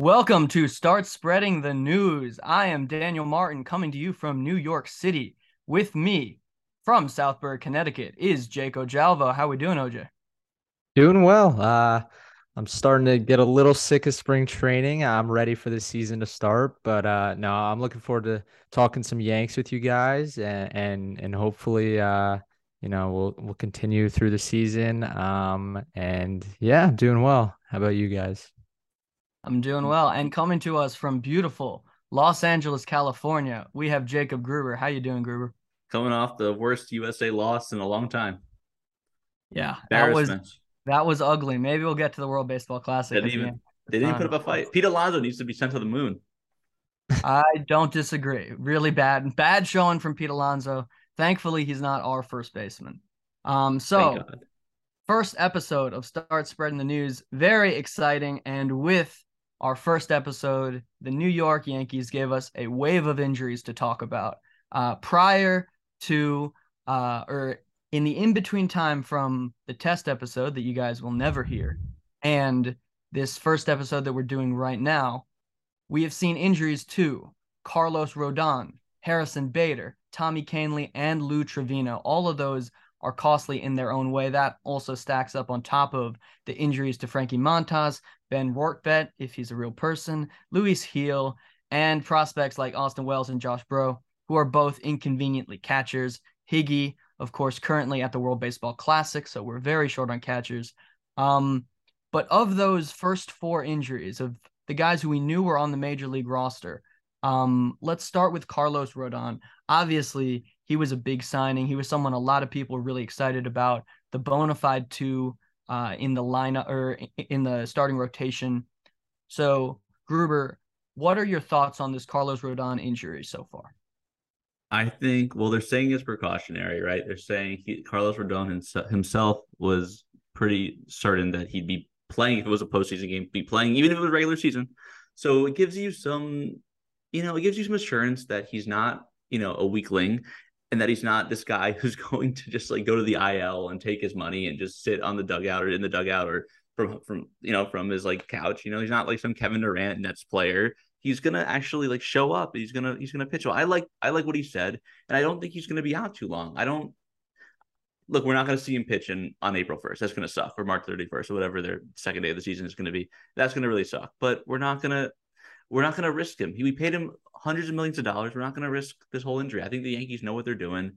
Welcome to Start Spreading the News. I am Daniel Martin coming to you from New York City. With me from Southbury, Connecticut is Jake Ojalvo. How we doing, OJ? Doing well. Uh, I'm starting to get a little sick of spring training. I'm ready for the season to start, but uh, no, I'm looking forward to talking some Yanks with you guys, and and, and hopefully, uh, you know, we'll we'll continue through the season. Um, and yeah, doing well. How about you guys? I'm doing well. And coming to us from beautiful Los Angeles, California, we have Jacob Gruber. How you doing, Gruber? Coming off the worst USA loss in a long time. Yeah, that was that was ugly. Maybe we'll get to the World Baseball Classic. They didn't even, they didn't put up a fight. Pete Alonso needs to be sent to the moon. I don't disagree. Really bad, bad showing from Pete Alonso. Thankfully, he's not our first baseman. Um, so first episode of Start Spreading the News, very exciting, and with our first episode, the New York Yankees gave us a wave of injuries to talk about. Uh, prior to, uh, or in the in between time from the test episode that you guys will never hear and this first episode that we're doing right now, we have seen injuries to Carlos Rodon, Harrison Bader, Tommy Kahnle, and Lou Trivino. All of those are costly in their own way. That also stacks up on top of the injuries to Frankie Montas, Ben Rortvedt, if he's a real person, Luis Gil, and prospects like Austin Wells and Josh Breaux, who are both inconveniently catchers. Higgy, of course, currently at the World Baseball Classic, so we're very short on catchers. Um, but of those first four injuries, of the guys who we knew were on the major league roster, um, let's start with Carlos Rodon. Obviously, he was a big signing. He was someone a lot of people were really excited about. The bona fide two uh, in the lineup or in the starting rotation. So, Gruber, what are your thoughts on this Carlos Rodon injury so far? I think, well, they're saying it's precautionary, right? They're saying he, Carlos Rodon himself was pretty certain that he'd be playing if it was a postseason game, be playing even if it was regular season. So it gives you some, you know, it gives you some assurance that he's not, you know, a weakling and that he's not this guy who's going to just like go to the IL and take his money and just sit on the dugout or in the dugout or from from you know from his like couch. You know, he's not like some Kevin Durant Nets player. He's gonna actually like show up. He's gonna he's gonna pitch well. I like I like what he said, and I don't think he's gonna be out too long. I don't look, we're not to see him pitching on April 1st. That's to suck, or March 31st, or whatever their second day of the season is to be. That's to really suck. But we're not to, we're not to risk him. He, we paid him hundreds of millions of dollars. We're not going to risk this whole injury. I think the Yankees know what they're doing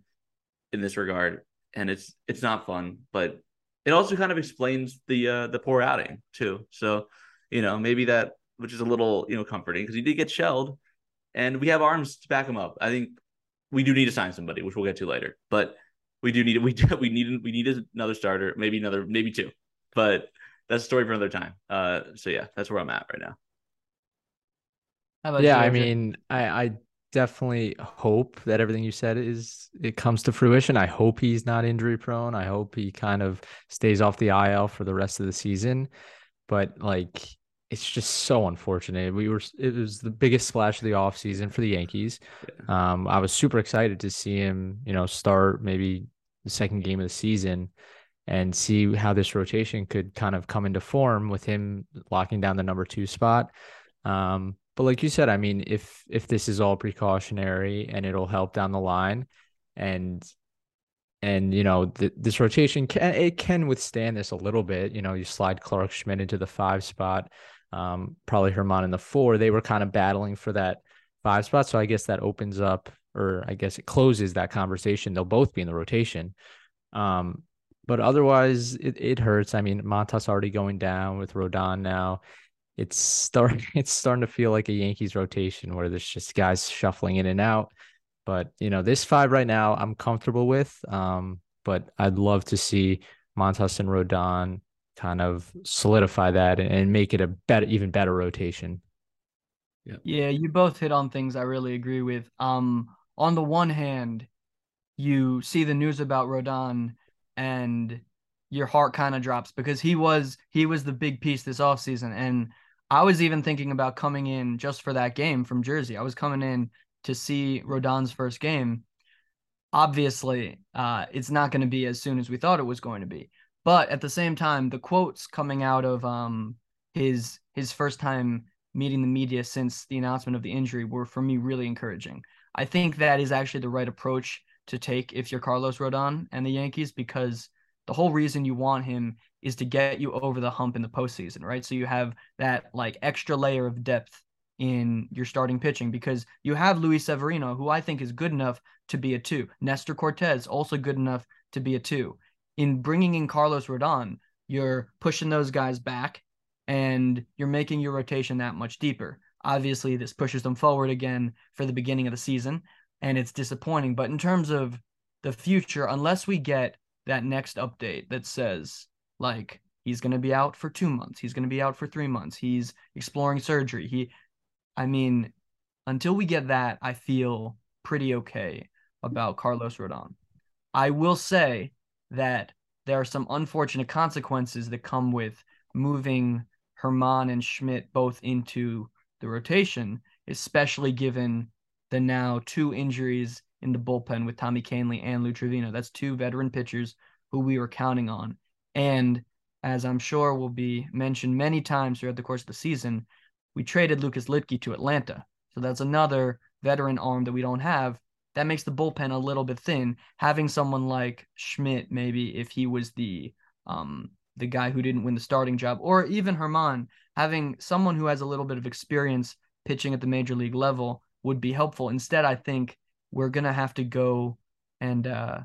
in this regard, and it's it's not fun. But it also kind of explains the uh, the poor outing too. So, you know, maybe that, which is a little you know comforting because he did get shelled, and we have arms to back him up. I think we do need to sign somebody, which we'll get to later. But we do need we do, we need we need another starter, maybe another maybe two, but that's a story for another time. Uh, so yeah, that's where I'm at right now. Yeah, I mean, I I definitely hope that everything you said is it comes to fruition. I hope he's not injury prone. I hope he kind of stays off the IL for the rest of the season. But like it's just so unfortunate. We were it was the biggest splash of the offseason for the Yankees. Yeah. Um, I was super excited to see him, you know, start maybe the second game of the season and see how this rotation could kind of come into form with him locking down the number two spot. Um, but like you said, I mean, if if this is all precautionary and it'll help down the line, and and you know th- this rotation can it can withstand this a little bit. You know, you slide Clark Schmidt into the five spot, um, probably Germán in the four. They were kind of battling for that five spot, so I guess that opens up or I guess it closes that conversation. They'll both be in the rotation. Um, but otherwise, it, it hurts. I mean, Montas already going down with Rodon now. It's starting. It's starting to feel like a Yankees rotation where there's just guys shuffling in and out. But you know, this five right now, I'm comfortable with. Um, but I'd love to see Montas and Rodon kind of solidify that and, and make it a better, even better rotation. Yeah. Yeah, you both hit on things I really agree with. Um, on the one hand, you see the news about Rodon and your heart kind of drops because he was he was the big piece this offseason and I was even thinking about coming in just for that game from Jersey. I was coming in to see Rodon's first game. Obviously, uh, it's not going to be as soon as we thought it was going to be. But at the same time, the quotes coming out of um, his his first time meeting the media since the announcement of the injury were for me really encouraging. I think that is actually the right approach to take if you're Carlos Rodon and the Yankees because the whole reason you want him is to get you over the hump in the postseason, right? So you have that like extra layer of depth in your starting pitching because you have Luis Severino, who I think is good enough to be a two. Nestor Cortes, also good enough to be a two. In bringing in Carlos Rodon, you're pushing those guys back and you're making your rotation that much deeper. Obviously, this pushes them forward again for the beginning of the season, and it's disappointing. But in terms of the future, unless we get that next update that says, like, he's going to be out for two months, he's going to be out for three months, he's exploring surgery. He, I mean, until we get that, I feel pretty okay about Carlos Rodon. I will say that there are some unfortunate consequences that come with moving Germán and Schmidt both into the rotation, especially given the now two injuries in the bullpen with Tommy Kahnle and Lou Trivino. That's two veteran pitchers who we were counting on. And as I'm sure will be mentioned many times throughout the course of the season, we traded Lucas Luetge to Atlanta. So that's another veteran arm that we don't have. That makes the bullpen a little bit thin. Having someone like Schmidt, maybe if he was the um, the guy who didn't win the starting job, or even Germán, having someone who has a little bit of experience pitching at the major league level would be helpful. Instead, I think we're gonna have to go and uh,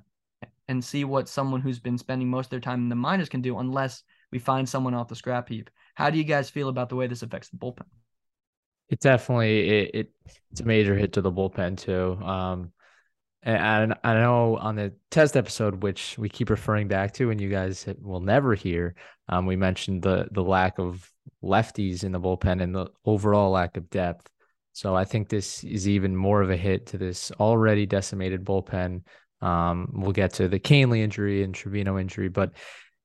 and see what someone who's been spending most of their time in the minors can do, unless we find someone off the scrap heap. How do you guys feel about the way this affects the bullpen? It definitely it, it it's a major hit to the bullpen too. Um, and I know on the test episode, which we keep referring back to, and you guys will never hear, um, we mentioned the the lack of lefties in the bullpen and the overall lack of depth. So I think this is even more of a hit to this already decimated bullpen. Um, we'll get to the Kahnle injury and Trivino injury, but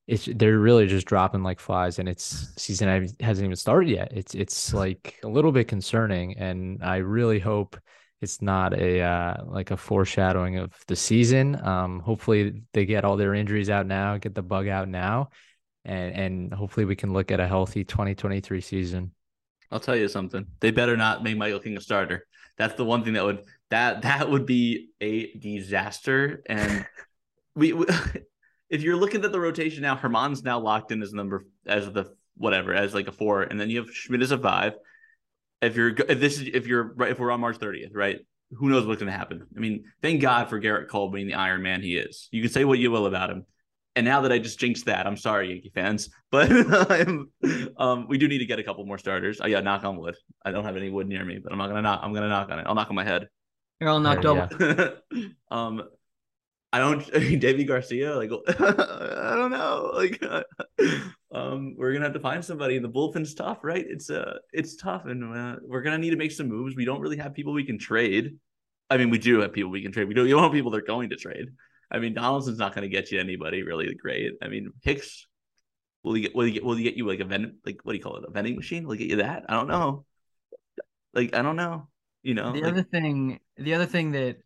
it's they're really just dropping like flies, and it's season hasn't even started yet. It's it's like a little bit concerning, and I really hope it's not a uh, like a foreshadowing of the season. Um, hopefully they get all their injuries out now, get the bug out now, and and hopefully we can look at a healthy 2023 season. I'll tell you something. They better not make Michael King a starter. That's the one thing that would that that would be a disaster. And we, we if you're looking at the rotation now, Germán's now locked in as number as the whatever as like a four, and then you have Schmidt as a five if you're if this is if you're right if we're on March 30th, right? Who knows what's going to happen? I mean, thank God for Gerrit Cole being the Iron Man he is. You can say what you will about him, and now that I just jinxed that, I'm sorry, Yankee fans, but um, we do need to get a couple more starters. Oh, yeah, knock on wood. I don't have any wood near me, but I'm not gonna knock. I'm gonna knock on it. I'll knock on my head. You're all knocked over. Yeah. um, I don't. I mean, Deivi Garcia, like I don't know, like um, we're gonna have to find somebody. The bullpen's tough, right? It's uh, it's tough, and uh, we're gonna need to make some moves. We don't really have people we can trade. I mean, we do have people we can trade. We don't. You don't have people they're going to trade. I mean, Donaldson's not going to get you anybody really great. I mean, Hicks will he get? Will he get? Will he get you like a vending? Like what do you call it? A vending machine? Will he get you that? I don't know. Like I don't know. You know. The like, other thing, the other thing that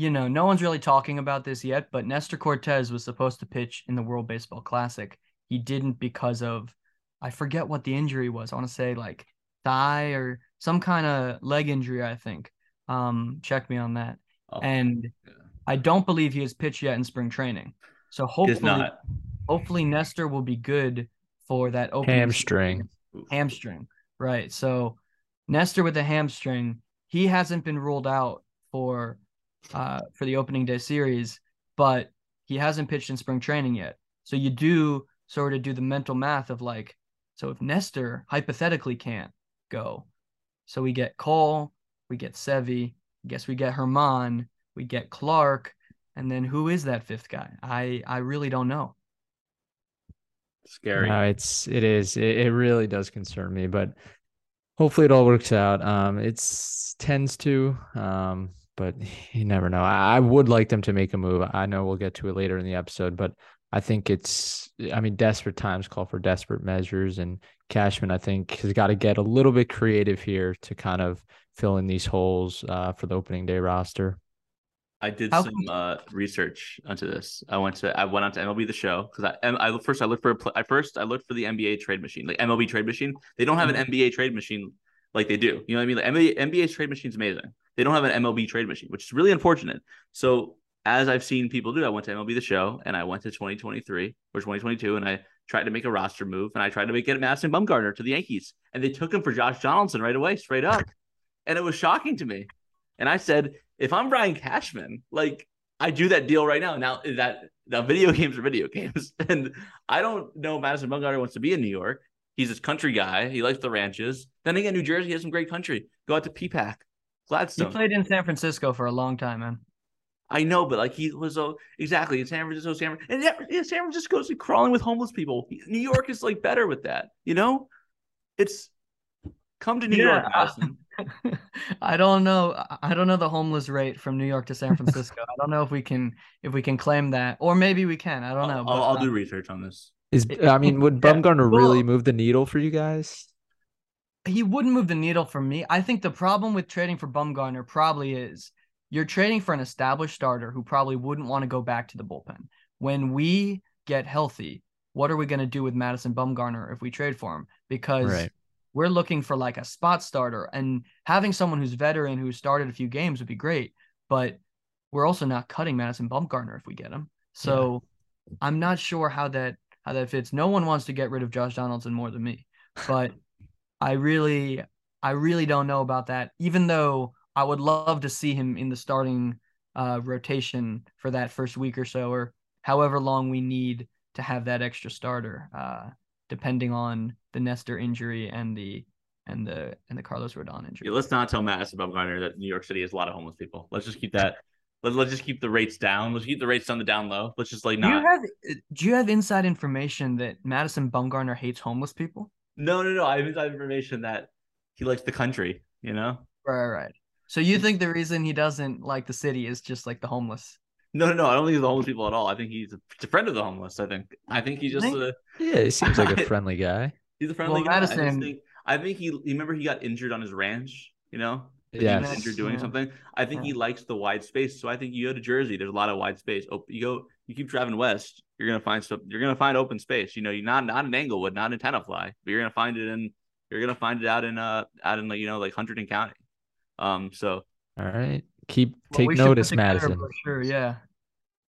you know, no one's really talking about this yet, but Nestor Cortes was supposed to pitch in the World Baseball Classic. He didn't because of, I forget what the injury was. I want to say like thigh or some kind of leg injury, I think. Um, check me on that. Oh, and yeah. I don't believe he has pitched yet in spring training. So hopefully, hopefully Nestor will be good for that opening hamstring. Season. Hamstring, right? So Nestor with the hamstring, he hasn't been ruled out for uh, for the opening day series, but he hasn't pitched in spring training yet. So you do sort of do the mental math of like, so if Nestor hypothetically can't go, so we get Cole, we get Sevi, I guess we get Germán, we get Clark, and then who is that fifth guy? I I really don't know. Scary. No, it's it is it, it really does concern me, but hopefully it all works out. Um, it's tends to. Um, but you never know. I, I would like them to make a move. I know we'll get to it later in the episode, but I think it's, I mean, desperate times call for desperate measures. And Cashman, I think, has got to get a little bit creative here to kind of fill in these holes uh, for the opening day roster. I did How some uh, research onto this. I went to I went on to MLB the Show because I I first I looked for a I first I looked for the NBA trade machine like MLB trade machine. They don't have an NBA mm-hmm. trade machine like they do. You know what I mean? Like NBA, NBA's trade machine is amazing. They don't have an MLB trade machine, which is really unfortunate. So as I've seen people do, I went to MLB the show and I went to 2023 or 2022 and I tried to make a roster move and I tried to make it Madison Bumgarner to the Yankees and they took him for Josh Donaldson right away, straight up. and it was shocking to me. And I said, if I'm Brian Cashman, like I do that deal right now. Now that now video games are video games, and I don't know Madison Bumgarner wants to be in New York. He's this country guy. He likes the ranches. Then again, New Jersey has some great country. Go out to Peapack, Gladstone. He played in San Francisco for a long time, man. I know, but like he was so exactly in San Francisco, San and yeah, San Francisco's like crawling with homeless people. New York is like better with that, you know. It's come to New yeah, York, Madison. I don't know. I don't know the homeless rate from New York to San Francisco. I don't know if we can if we can claim that, or maybe we can. I don't know. I'll, but, I'll, uh, do research on this. Is I mean, would Bumgarner yeah, well, really move the needle for you guys? He wouldn't move the needle for me. I think the problem with trading for Bumgarner probably is you're trading for an established starter who probably wouldn't want to go back to the bullpen. When we get healthy, what are we going to do with Madison Bumgarner if we trade for him? Because right. we're looking for like a spot starter, and having someone who's veteran who started a few games would be great. But we're also not cutting Madison Bumgarner if we get him. So yeah. I'm not sure how that how that fits. No one wants to get rid of Josh Donaldson more than me, but I really I really don't know about that. Even though I would love to see him in the starting uh, rotation for that first week or so, or however long we need to have that extra starter, uh, depending on the Nestor injury and the and the and the Carlos Rodon injury. Yeah, let's not tell Madison Bumgarner that New York City has a lot of homeless people. Let's just keep that. Let's, let's just keep the rates down. Let's keep the rates on the down low. Let's just like not. Do you have Do you have inside information that Madison Bumgarner hates homeless people? No, no, no. I have inside information that he likes the country. You know. Right, right. So you think the reason he doesn't like the city is just like the homeless? No, no, no. I don't think he's the homeless people at all. I think he's a, friend of the homeless. I think. I think he's just a. Yeah, he seems like a friendly guy. He's a friendly well, guy. Madison, I think, I think he. Remember he got injured on his ranch. You know. Yeah. Injured doing yeah. something. I think yeah. he likes the wide space. So I think you go to Jersey. There's a lot of wide space. Oh, you go. You keep driving west. You're gonna find stuff. You're gonna find open space. You know, you're not not in Englewood, not in Tenafly, but you're gonna find it in. You're gonna find it out in uh out in like you know like Hunterdon County. Um. So all right. Keep take well, notice, Madison. For Sure, yeah.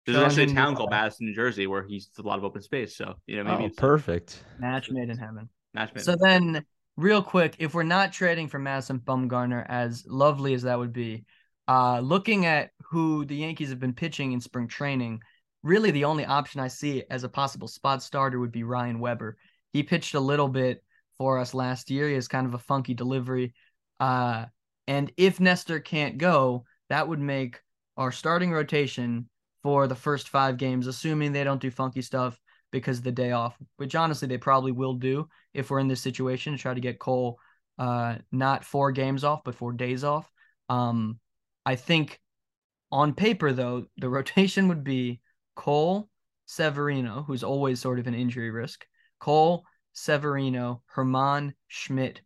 There's actually a town called Madison, New Jersey, where he's a lot of open space. So you know, maybe oh, perfect. Match made in heaven. Match made. So then, real quick, if we're not trading for Madison Bumgarner, as lovely as that would be, uh, looking at who the Yankees have been pitching in spring training, really the only option I see as a possible spot starter would be Ryan Weber. He pitched a little bit for us last year. He has kind of a funky delivery. Uh, and if Nestor can't go, that would make our starting rotation for the first five games, assuming they don't do funky stuff because of the day off, which honestly they probably will do if we're in this situation to try to get Cole uh, not four games off, but four days off. Um, I think on paper, though, the rotation would be Cole, Severino, who's always sort of an injury risk, Cole, Severino, Germán, Schmidt,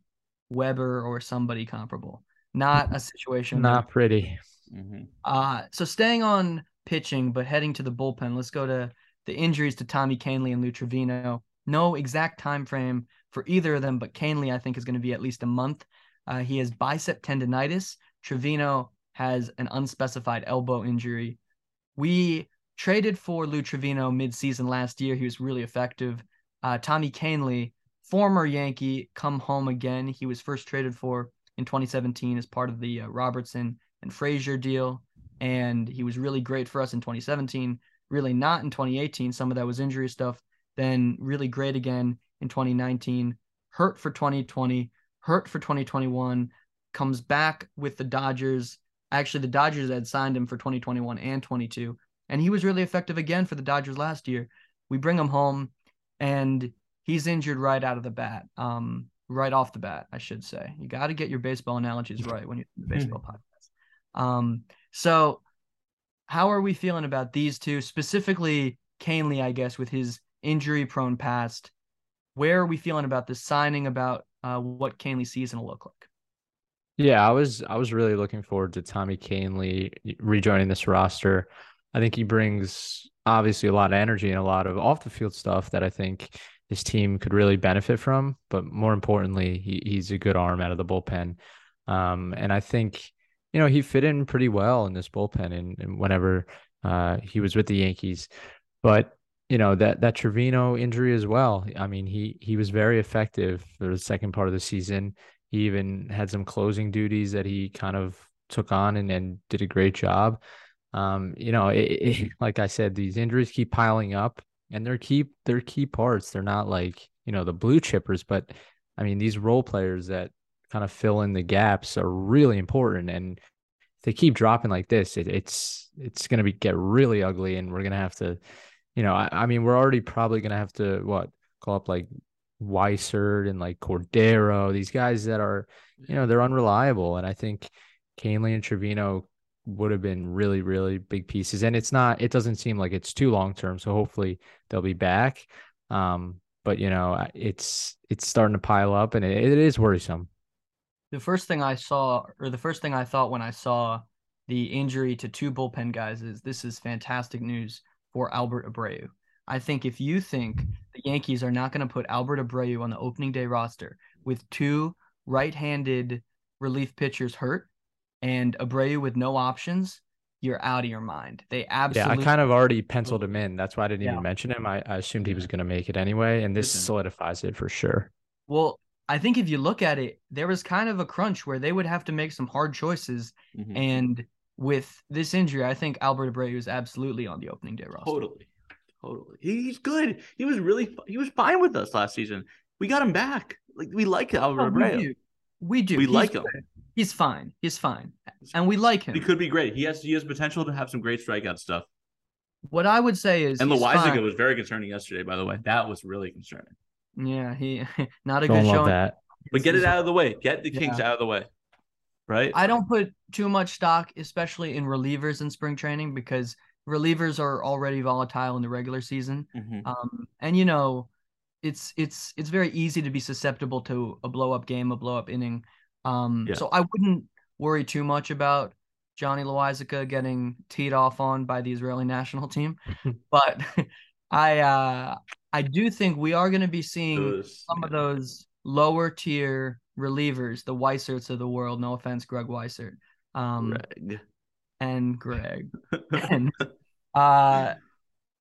Weber, or somebody comparable not a situation. Not pretty. Mm-hmm. Uh, so staying on pitching, but heading to the bullpen. Let's go to the injuries to Tommy Kahnle and Lou Trivino. No exact time frame for either of them, but Kahnle I think is going to be at least a month. Uh, he has bicep tendonitis. Trivino has an unspecified elbow injury. We traded for Lou Trivino midseason last year. He was really effective. Uh, Tommy Kahnle, former Yankee, come home again. He was first traded for in 2017 as part of the uh, Robertson and Frazier deal. And he was really great for us in 2017, really not in 2018. Some of that was injury stuff. Then really great again in 2019, hurt for 2020, hurt for 2021, comes back with the Dodgers. Actually, the Dodgers had signed him for 2021 and 22. And he was really effective again for the Dodgers last year. We bring him home and he's injured right out of the bat. Um, right off the bat, I should say. You got to get your baseball analogies right when you're in the baseball podcast. Um, so how are we feeling about these two, specifically Kahnle, I guess, with his injury prone past? Where are we feeling about this signing about uh, what Kahnle's season will look like? Yeah, I was I was really looking forward to Tommy Kahnle rejoining this roster. I think he brings obviously a lot of energy and a lot of off the field stuff that I think this team could really benefit from. But more importantly, he, he's a good arm out of the bullpen. Um, and I think, you know, he fit in pretty well in this bullpen and, and whenever uh, he was with the Yankees. But you know that that Trivino injury as well. I mean, he he was very effective for the second part of the season. He even had some closing duties that he kind of took on and, and did a great job. Um, you know, it, it, like I said, these injuries keep piling up, and they're key they're key parts. They're not like you know the blue chippers, but I mean these role players that kind of fill in the gaps are really important. And if they keep dropping like this, it, it's it's going to be get really ugly, and we're going to have to, you know, I, I mean, we're already probably going to have to what call up like Weissert and like Cordero, these guys that are, you know, they're unreliable. And I think Kahnle and Trivino would have been really, really big pieces. And it's not, it doesn't seem like it's too long term. So hopefully they'll be back. Um, but you know, it's it's starting to pile up and it, it is worrisome. The first thing I saw, or the first thing I thought when I saw the injury to two bullpen guys, is this is fantastic news for Albert Abreu. I think if you think the Yankees are not going to put Albert Abreu on the opening day roster with two right-handed relief pitchers hurt and Abreu with no options, you're out of your mind. They absolutely. Yeah, I kind of already penciled him in. That's why I didn't yeah. even mention him. I, I assumed he was going to make it anyway, and this Listen. solidifies it for sure. Well, I think if you look at it, there was kind of a crunch where they would have to make some hard choices, mm-hmm. and with this injury, I think Albert Abreu is absolutely on the opening day roster. Totally, totally. He's good. He was really he was fine with us last season. We got him back. Like we like Albert oh, Abreu. We do. We, do. we like him. Good. He's fine. He's fine, and we like him. He could be great. He has he has potential to have some great strikeout stuff. What I would say is, and Loaisiga was very concerning yesterday. By the way, that was really concerning. Yeah, he not a don't good showing. That. But get it out of the way. Get the Kings yeah. out of the way. Right. I don't put too much stock, especially in relievers in spring training, because relievers are already volatile in the regular season. Mm-hmm. Um, and you know, it's it's it's very easy to be susceptible to a blow up game, a blow up inning. Um, yeah. So I wouldn't worry too much about Johnny Loaisiga getting teed off on by the Israeli national team, but I uh, I do think we are going to be seeing those, some yeah. of those lower tier relievers, the Weisserts of the world. No offense, Greg Weissert, um, Greg. and Greg, and uh,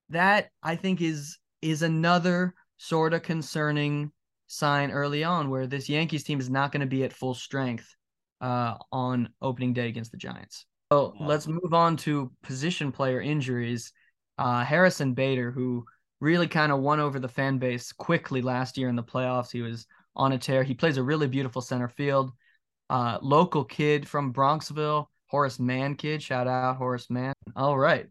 that I think is is another sort of concerning sign early on where this Yankees team is not going to be at full strength uh, on opening day against the Giants. So yeah. let's move on to position player injuries. Uh, Harrison Bader, who really kind of won over the fan base quickly last year in the playoffs. He was on a tear. He plays a really beautiful center field. Uh, local kid from Bronxville, Horace Mann kid. Shout out Horace Mann. All right.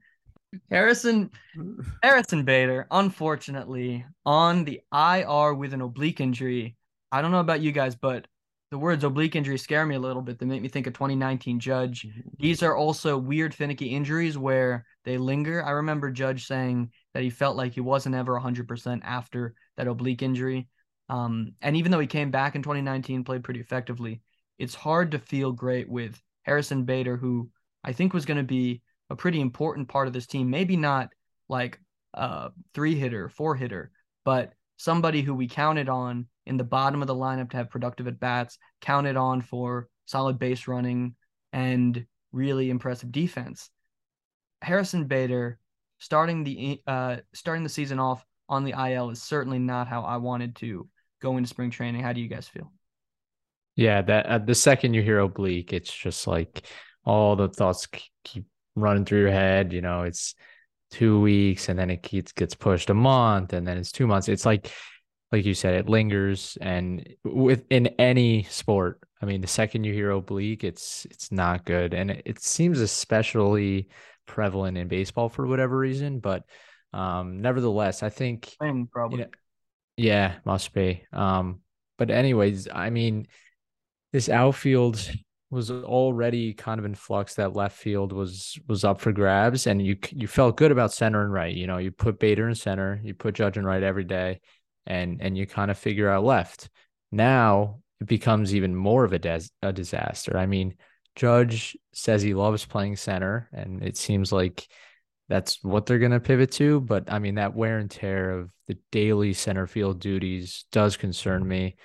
Harrison Harrison Bader, unfortunately, on the IR with an oblique injury. I don't know about you guys, but the words oblique injury scare me a little bit. They make me think of 2019 Judge. Mm-hmm. These are also weird, finicky injuries where they linger. I remember Judge saying that he felt like he wasn't ever 100% after that oblique injury. Um, and even though he came back in 2019, played pretty effectively, it's hard to feel great with Harrison Bader, who I think was going to be a pretty important part of this team. Maybe not like a three hitter, four hitter, but somebody who we counted on in the bottom of the lineup to have productive at bats, counted on for solid base running and really impressive defense. Harrison Bader starting the uh starting the season off on the IL is certainly not how I wanted to go into spring training. How do you guys feel? Yeah, that uh, the second you hear oblique, it's just like all the thoughts keep running through your head. You know, it's two weeks and then it gets gets pushed a month and then it's two months. It's like like you said, it lingers and within any sport, I mean, the second you hear oblique, it's it's not good. And it, it seems especially prevalent in baseball for whatever reason. But um nevertheless, I think probably. You know, yeah, must be. Um, but anyways, I mean, this outfield was already kind of in flux that left field was was up for grabs and you you felt good about center and right you know you put Bader in center you put Judge in right every day and and you kind of figure out left now it becomes even more of a, des- a disaster I mean Judge says he loves playing center and it seems like that's what they're going to pivot to. But I mean, that wear and tear of the daily center field duties does concern me.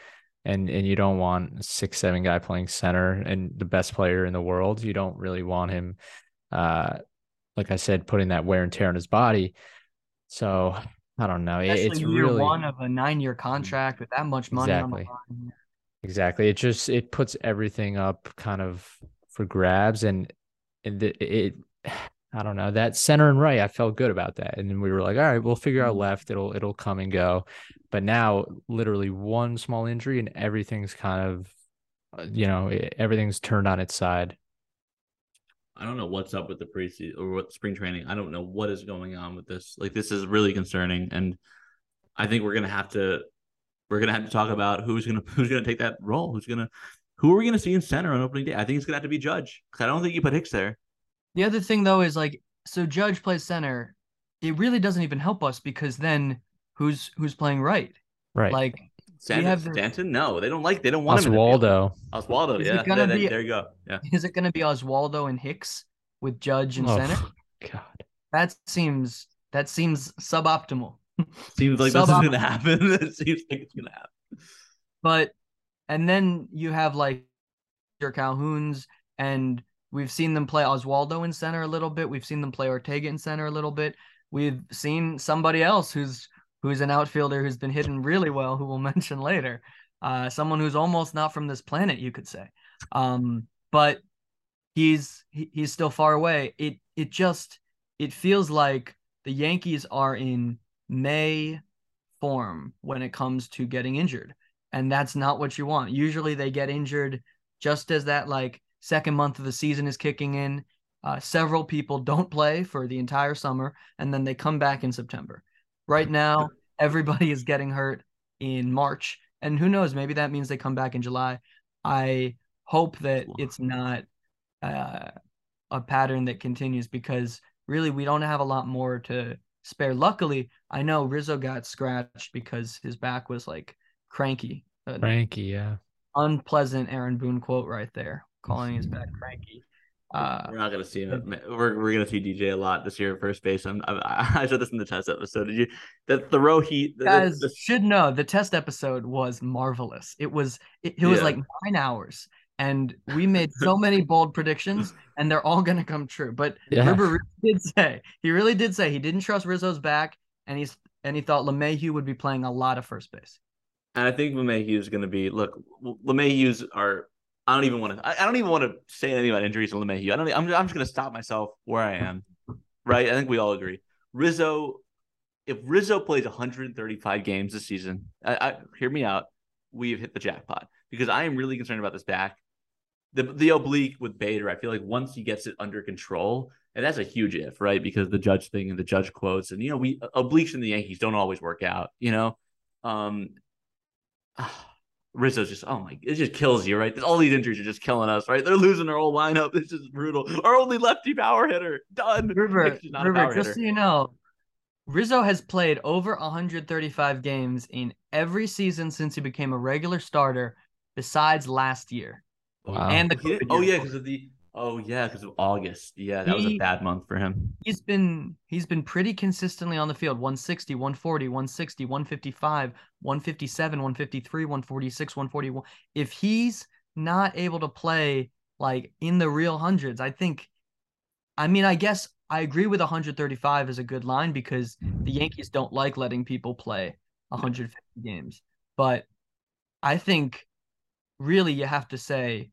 And and you don't want a six seven guy playing center and the best player in the world. You don't really want him, uh, like I said, putting that wear and tear on his body. So I don't know. Especially it's year really one of a nine year contract with that much money Exactly. on the line. Exactly. It just it puts everything up kind of for grabs and and it, it I don't know that center and right. I felt good about that, and then we were like, all right, we'll figure out Mhm. left. It'll it'll come and go. But now, literally one small injury and everything's kind of, uh, you know, everything's turned on its side. I don't know what's up with the preseason or what spring training. I don't know what is going on with this. Like this is really concerning, and I think we're gonna have to we're gonna have to talk about who's gonna who's gonna take that role. Who's gonna who are we gonna see in center on opening day? I think it's gonna have to be Judge. 'Cause I don't think you put Hicks there. The other thing though is like so Judge plays center. It really doesn't even help us because then who's who's playing right? Right. Like Stanton, have the- Stanton, no, they don't like. They don't want him. in. Oswaldo. Oswaldo, Is yeah. gonna There- be- there you go. Yeah. is it going to be Oswaldo and Hicks with Judge and Oh, center? God. That seems that seems suboptimal. Seems like this is gonna happen. it seems like it's gonna happen. But and then you have like your Calhoun's and we've seen them play Oswaldo in center a little bit. We've seen them play Ortega in center a little bit. We've seen somebody else who's who's an outfielder who's been hitting really well, who we'll mention later. Uh, someone who's almost not from this planet, you could say. Um, but he's he, he's still far away. It it just it feels like the Yankees are in May form when it comes to getting injured. And that's not what you want. Usually they get injured just as that like second month of the season is kicking in. Uh, several people don't play for the entire summer and then they come back in September. Right now, everybody is getting hurt in March. And who knows, maybe that means they come back in July. I hope that it's not uh, a pattern that continues because really we don't have a lot more to spare. Luckily, I know Rizzo got scratched because his back was like cranky. An Frankie, yeah. unpleasant Aaron Boone quote right there, calling his back cranky. Uh, We're not gonna see him. We're we're gonna see DJ a lot this year at first base. I'm, I, I said this in the test episode. Did you that the row heat? the- guys the- should know the test episode was marvelous. It was it, it was Yeah. like nine hours, and we made so many bold predictions, and they're all gonna come true. But Yeah. River really did say he really did say he didn't trust Rizzo's back, and he's and he thought LeMahieu would be playing a lot of first base. And I think LeMahieu is going to be look. LeMahieu's are. I don't even want to. I, don't even want to say anything about injuries to LeMahieu. I don't. I'm. I'm just going to stop myself where I am. Right. I think we all agree. Rizzo. If Rizzo plays 135 games this season, I, I hear me out. We've hit the jackpot because I am really concerned about this back. The the oblique with Bader. I feel like once he gets it under control, and that's a huge if, right? Because the judge thing and the judge quotes, and you know, we obliques in the Yankees don't always work out. You know. Um, Rizzo's just oh my, it just kills you, right? All these injuries are just killing us, right? They're losing our whole lineup. This is brutal. Our only lefty power hitter done. River, Hicks is a River, power just hitter. so you know, Rizzo has played over 135 games in every season since he became a regular starter, besides last year. Wow. And the COVID oh year, yeah, because of the oh yeah, because of August. Yeah, that was a bad month for him. he's been he's been pretty consistently on the field 160 140 160 155 157 153 146 141 if he's not able to play like in the real hundreds i think i mean i guess i agree with 135 is a good line because the yankees don't like letting people play 150 games but i think really you have to say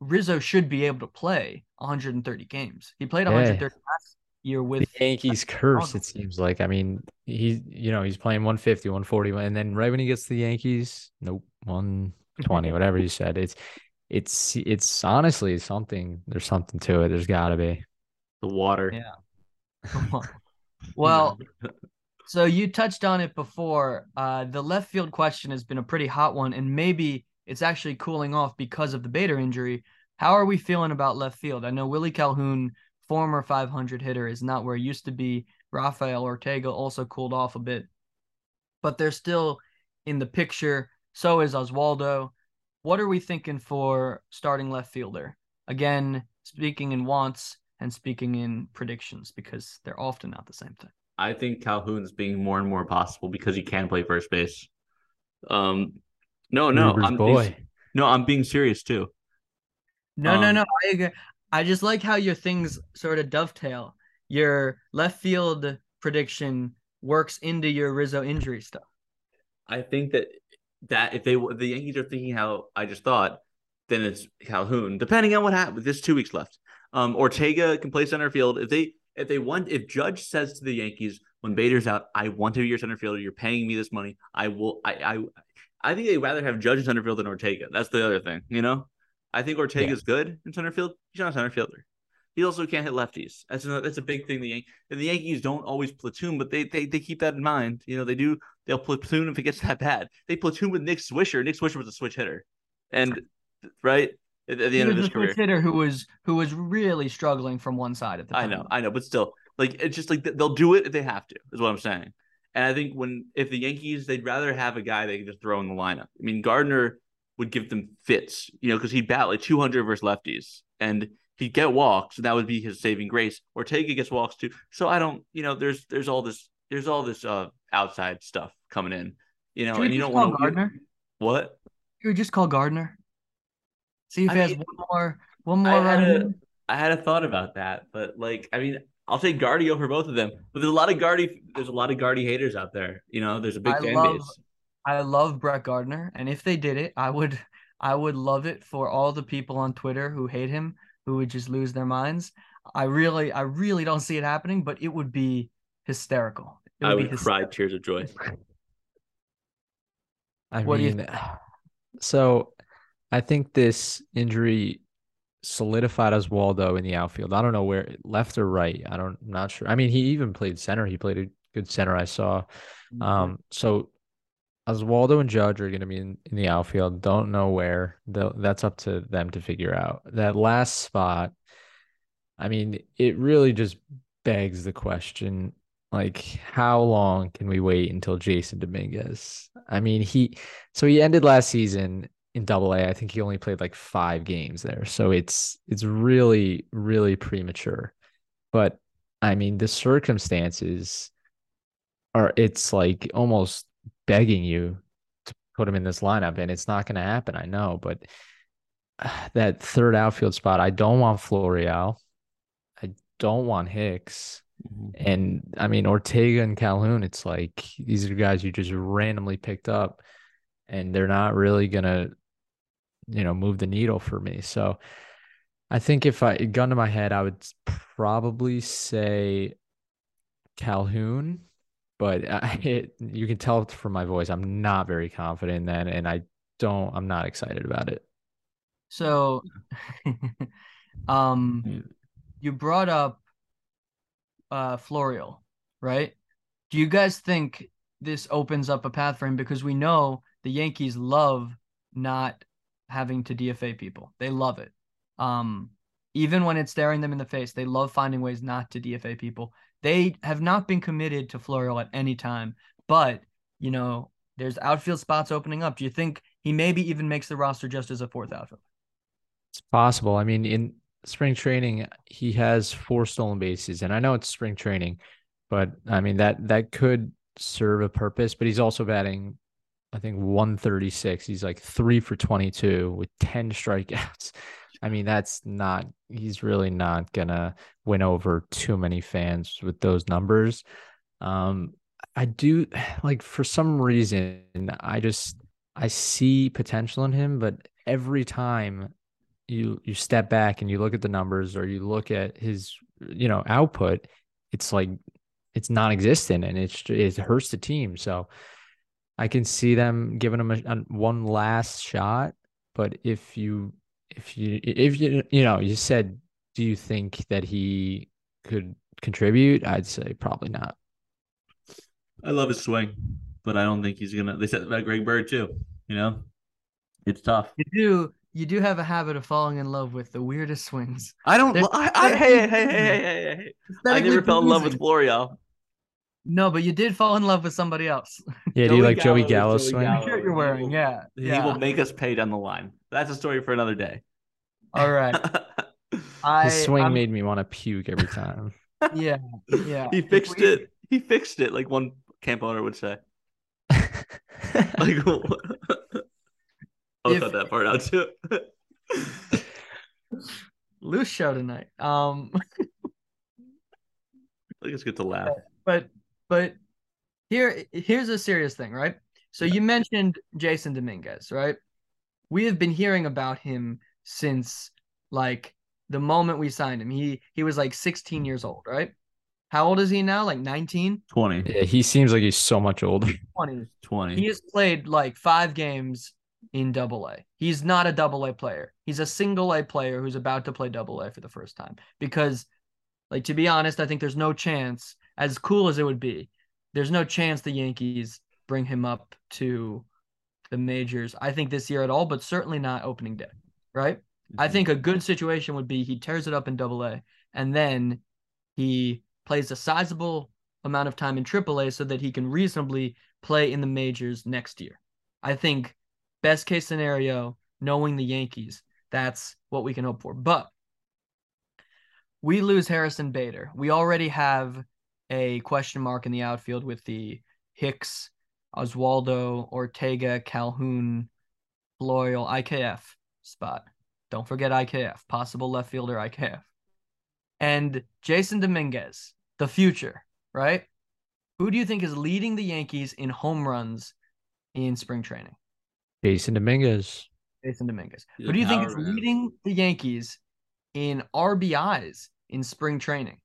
rizzo should be able to play 130 games he played Yeah. 130 last year with the Yankees curse, it seems like. I mean, he, you know, he's playing 150, 140, and then right when he gets to the Yankees, nope, 120, whatever you said. It's, it's, it's honestly something. There's something to it. There's got to be. The water. Yeah. well, so you touched on it before. Uh, the left field question has been a pretty hot one, and maybe it's actually cooling off because of the Bader injury. How are we feeling about left field? I know Willie Calhoun, former 500 hitter, is not where he used to be. Rafael Ortega also cooled off a bit, but they're still in the picture. So is Oswaldo. What are we thinking for starting left fielder? Again, speaking in wants, and speaking in predictions because they're often not the same thing. I think Calhoun's being more and more possible because he can play first base. Um, no, no, Gruber's I'm boy. being, no, I'm being serious too. No, no, Um, no. I agree. I just like how your things sort of dovetail. Your left field prediction works into your Rizzo injury stuff. I think that that if they the Yankees are thinking how I just thought, then it's Calhoun. Depending on what happens, there's two weeks left. Um, Ortega can play center field if they if they want if Judge says to the Yankees when Bader's out, I want to be your center fielder. You're paying me this money. I will. I I I think they'd rather have Judge in center field than Ortega. That's the other thing. You know, I think Ortega's good in center field. He's not a center fielder. He also can't hit lefties. That's another, that's a big thing. The Yan- the Yankees don't always platoon, but they, they they keep that in mind. You know, they do. They'll platoon if it gets that bad. They platoon with Nick Swisher. Nick Swisher was a switch hitter, and right at, at the He end of his a switch career. hitter who was who was really struggling from one side at the I know, I know, but still, like it's just like they'll do it if they have to. Is what I'm saying. And I think when if the Yankees, they'd rather have a guy they can just throw in the lineup. I mean, Gardner would give them fits, you know, because he'd bat like 200 versus lefties, and he'd get walks, and that would be his saving grace. Ortega gets walks too. So I don't, you know, there's there's all this there's all this uh outside stuff coming in, you know, Should and you don't want to Gardner? what. Should we just call Gardner? See if I he has one more one more I had a? I had a thought about that, but like I mean, I'll take Guardy over both of them. But there's a lot of Guardy there's a lot of Guardy haters out there. You know, there's a big I fan love- base. I love Brett Gardner, and if they did it, I would I would love it for all the people on Twitter who hate him, who would just lose their minds. I really, I really don't see it happening, but it would be hysterical. It I be would hys- cry tears of joy. I What do you mean, so I think this injury solidified Oswaldo in the outfield. I don't know where left or right. I don't I'm not sure. I mean, he even played center. He played a good center I saw. Mm-hmm. Um so Oswaldo and Judge are going to be in, in the outfield. Don't know where. They'll, that's up to them to figure out. That last spot, I mean, it really just begs the question like, how long can we wait until Jasson Domínguez? I mean, he, so he ended last season in double A. I think he only played like five games there. So it's, it's really, really premature. But I mean, the circumstances are, it's like almost begging you to put him in this lineup, and it's not going to happen. I know, but that third outfield spot, I don't want Florial. I don't want Hicks. Mm-hmm. And I mean, Ortega and Calhoun, it's like these are guys you just randomly picked up, and they're not really going to, you know, move the needle for me. So I think if I gun to my head, I would probably say Calhoun but I, it, you can tell from my voice I'm not very confident in that, and I don't. I'm not excited about it. So, um, Yeah. you brought up uh Florial, right? Do you guys think this opens up a path for him because we know the Yankees love not having to DFA people. They love it. Um, even when it's staring them in the face, they love finding ways not to DFA people. They have not been committed to Florial at any time, but you know, there's outfield spots opening up. Do you think he maybe even makes the roster just as a fourth outfielder? It's possible. I mean, in spring training, he has four stolen bases, and I know it's spring training, but I mean that that could serve a purpose. But he's also batting, I think, 136. He's like three for 22 with 10 strikeouts. I mean, that's not. He's really not gonna win over too many fans with those numbers. Um, I do like for some reason I just I see potential in him, but every time you you step back and you look at the numbers or you look at his you know output, it's like it's non-existent and it's it hurts the team. So I can see them giving him a, a, one last shot, but if you if you if you you know you said do you think that he could contribute? I'd say probably not. I love his swing, but I don't think he's gonna. They said about Greg Bird too. You know, it's tough. You do you do have a habit of falling in love with the weirdest swings. I don't. There's- I, I, hey, hey, hey, hey, hey, hey, hey. I never fell in love with Florial. No, but you did fall in love with somebody else. Yeah, do you Joey like Joey Gallo Gallo's Joey swing? Gallo. The shirt you're wearing, yeah. He yeah. will make us pay down the line. That's a story for another day. All right. I, His swing I'm- made me want to puke every time. Yeah, yeah. he fixed we- it. He fixed it, like one camp owner would say. Like, I'll If- cut that part out too. Loose show tonight. Um, I think it's good to laugh. but but here here's a serious thing, right? So Yeah. you mentioned Jasson Domínguez, right? We have been hearing about him since like the moment we signed him. He he was like 16 years old, right? How old is he now? Like 19, 20. yeah, he seems like he's so much older. 20. 20. He has played like five games in double A. He's not a double A player. He's a single A player who's about to play double A for the first time. Because, like, to be honest, I think there's no chance, as cool as it would be, there's no chance the Yankees bring him up to the majors, I think, this year at all, but certainly not opening day, right? I mm-hmm. think a good situation would be he tears it up in double A and then he plays a sizable amount of time in triple A so that he can reasonably play in the majors next year. I think best case scenario, knowing the Yankees, that's what we can hope for. But we lose Harrison Bader. We already have a question mark in the outfield with the Hicks, Oswaldo, Ortega, Calhoun, Florial, IKF spot. Don't forget IKF, possible left fielder IKF. And Jasson Domínguez, the future, right? Who do you think is leading the Yankees in home runs in spring training? Jasson Domínguez. Jasson Domínguez. He's Who do you think is man. leading the Yankees in RBIs in spring training?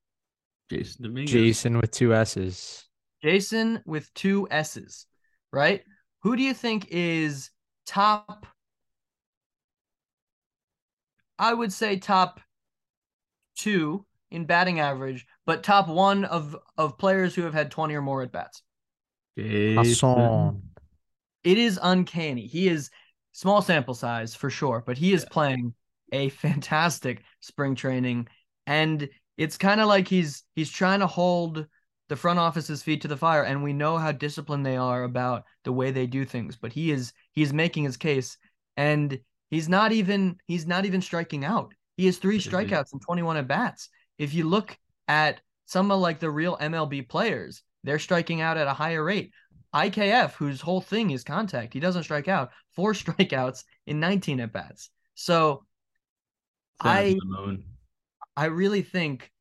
Jasson Domínguez. Jasson with two S's. Jasson with two S's, right? Who do you think is top? I would say top two in batting average, but top one of of players who have had 20 or more at bats. Hassan. It is uncanny. He is small sample size for sure, but he is Yeah. playing a fantastic spring training and it's kind of like he's he's trying to hold the front office's feet to the fire and we know how disciplined they are about the way they do things, but he is he's making his case and he's not even he's not even striking out. He has 3 Mhm. strikeouts and 21 at bats. If you look at some of like the real MLB players, they're striking out at a higher rate. IKF, whose whole thing is contact, he doesn't strike out. Four strikeouts in 19 at bats. So I to the moon. I really think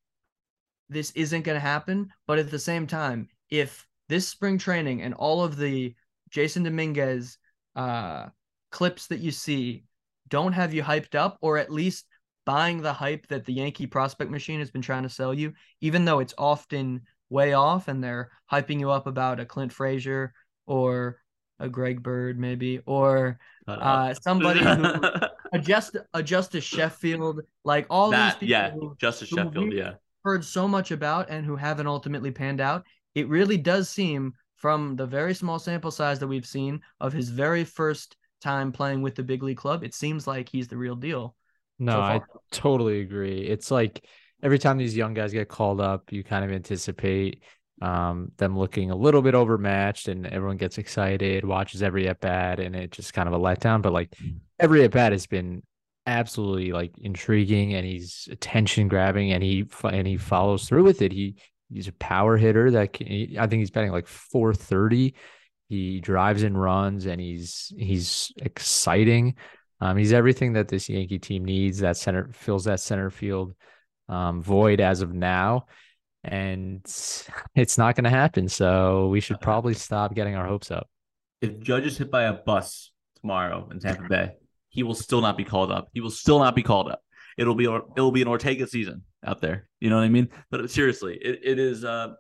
this isn't going to happen. But at the same time, if this spring training and all of the Jasson Domínguez uh, clips that you see don't have you hyped up, or at least buying the hype that the Yankee prospect machine has been trying to sell you, even though it's often way off and they're hyping you up about a Clint Frazier or a Greg Bird, maybe, or uh, somebody who a just a Justice Sheffield, like all that, these people yeah, who Justice Sheffield, we- yeah. Heard so much about and who haven't ultimately panned out. It really does seem from the very small sample size that we've seen of his very first time playing with the big league club, it seems like he's the real deal. No, so I totally agree. It's like every time these young guys get called up, you kind of anticipate um, them looking a little bit overmatched, and everyone gets excited, watches every at bat, and it just kind of a letdown. But like every at bat has been absolutely like intriguing, and he's attention grabbing, and he and he follows through with it. He he's a power hitter that can, he- I think he's batting like 430. He drives and runs, and he's he's exciting. Um, he's everything that this Yankee team needs. That center fills that center field um, void as of now, and it's not going to happen. So we should probably stop getting our hopes up. If Judge is hit by a bus tomorrow in Tampa Bay, he will still not be called up. He will still not be called up. It'll be it'll be an Ortega season out there. You know what I mean? But seriously, it, it is uh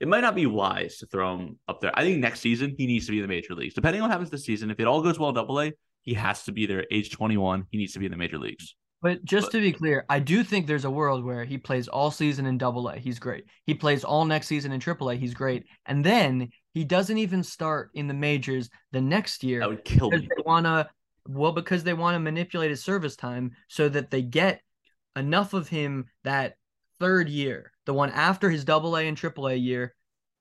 it might not be wise to throw him up there. I think next season he needs to be in the major leagues. Depending on what happens this season, if it all goes well double A, he has to be there age 21. He needs to be in the major leagues. But just But- to be clear, I do think there's a world where he plays all season in double A. He's great. He plays all next season in triple A. He's great. And then he doesn't even start in the majors the next year. That would kill me. they want to well because they want to manipulate his service time so that they get enough of him that third year the one after his double a and triple a year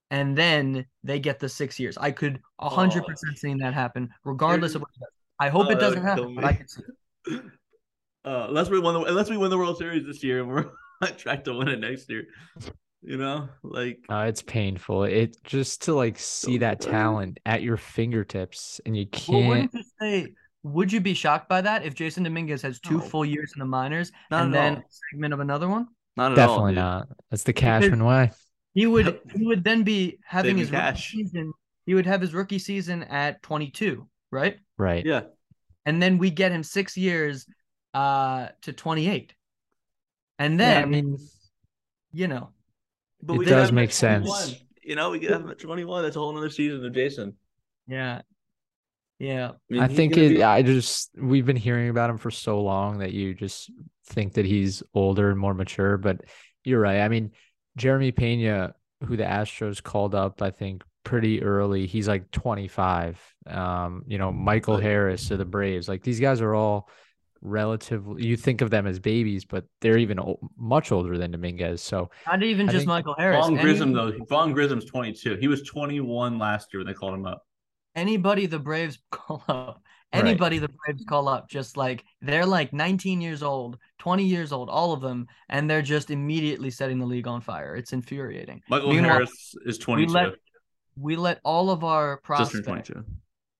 and then they get the six years i could 100% Oh. see that happen regardless of what he does i hope Oh, it doesn't happen kill but i me. could see it. Uh, unless we win the unless we win the World Series this year and we're on track to win it next year. You know, like uh, it's painful. It just to like see that talent at your fingertips and you can't. Well, you say, would you be shocked by that if Jasson Domínguez has two no. full years in the minors not and then all. segment of another one? Not Definitely all, not. That's the Cashman way. He would he would then be having his cash. season. He would have his rookie season at 22, right? Right. Yeah. And then we get him six years uh to 28. And then yeah, I mean you know but it does make sense. You know, we get him at 21. That's a whole other season of Jasson. Yeah. Yeah. I, mean, I think it, be... I just, we've been hearing about him for so long that you just think that he's older and more mature. But you're right. I mean, Jeremy Pena, who the Astros called up, I think pretty early, he's like 25. Um, you know, Michael Harris to the Braves. Like these guys are all relatively you think of them as babies, but they're even much older than Domínguez. So not even I just Michael Harris. Vaughn Grissom though. Vaughn Grissom's 22. He was 21 last year when they called him up. Anybody the Braves call up, anybody right. the Braves call up, just like they're like 19 years old, 20 years old, all of them, and they're just immediately setting the league on fire. It's infuriating. Michael Meanwhile, Harris is 22. We let, we let all of our prospects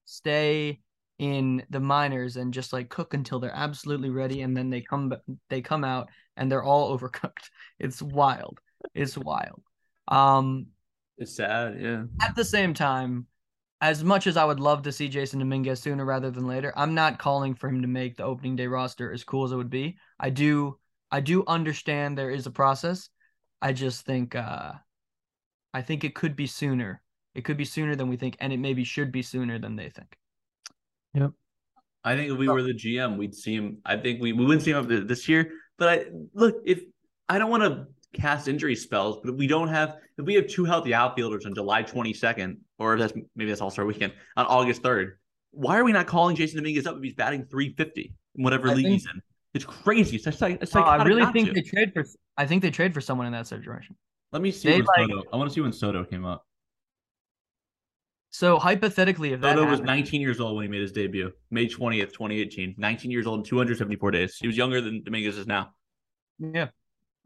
stay in the minors and just like cook until they're absolutely ready and then they come they come out and they're all overcooked it's wild it's wild um it's sad yeah at the same time as much as i would love to see Jasson Domínguez sooner rather than later i'm not calling for him to make the opening day roster as cool as it would be i do i do understand there is a process i just think uh i think it could be sooner it could be sooner than we think and it maybe should be sooner than they think Yep. I think if we were the GM, we'd see him. I think we, we wouldn't see him this year. But I look if I don't want to cast injury spells, but if we don't have if we have two healthy outfielders on July 22nd, or that's maybe that's All Star Weekend on August 3rd, why are we not calling Jasson Domínguez up if he's batting 350 in whatever I league think, he's in? It's crazy. It's, it's like, it's like uh, I really think to. they trade for. I think they trade for someone in that situation. Let me see. Like, Soto, I want to see when Soto came up. So hypothetically, if Soto was 19 years old when he made his debut, May 20th, 2018. 19 years old and 274 days. He was younger than Domínguez is now. Yeah.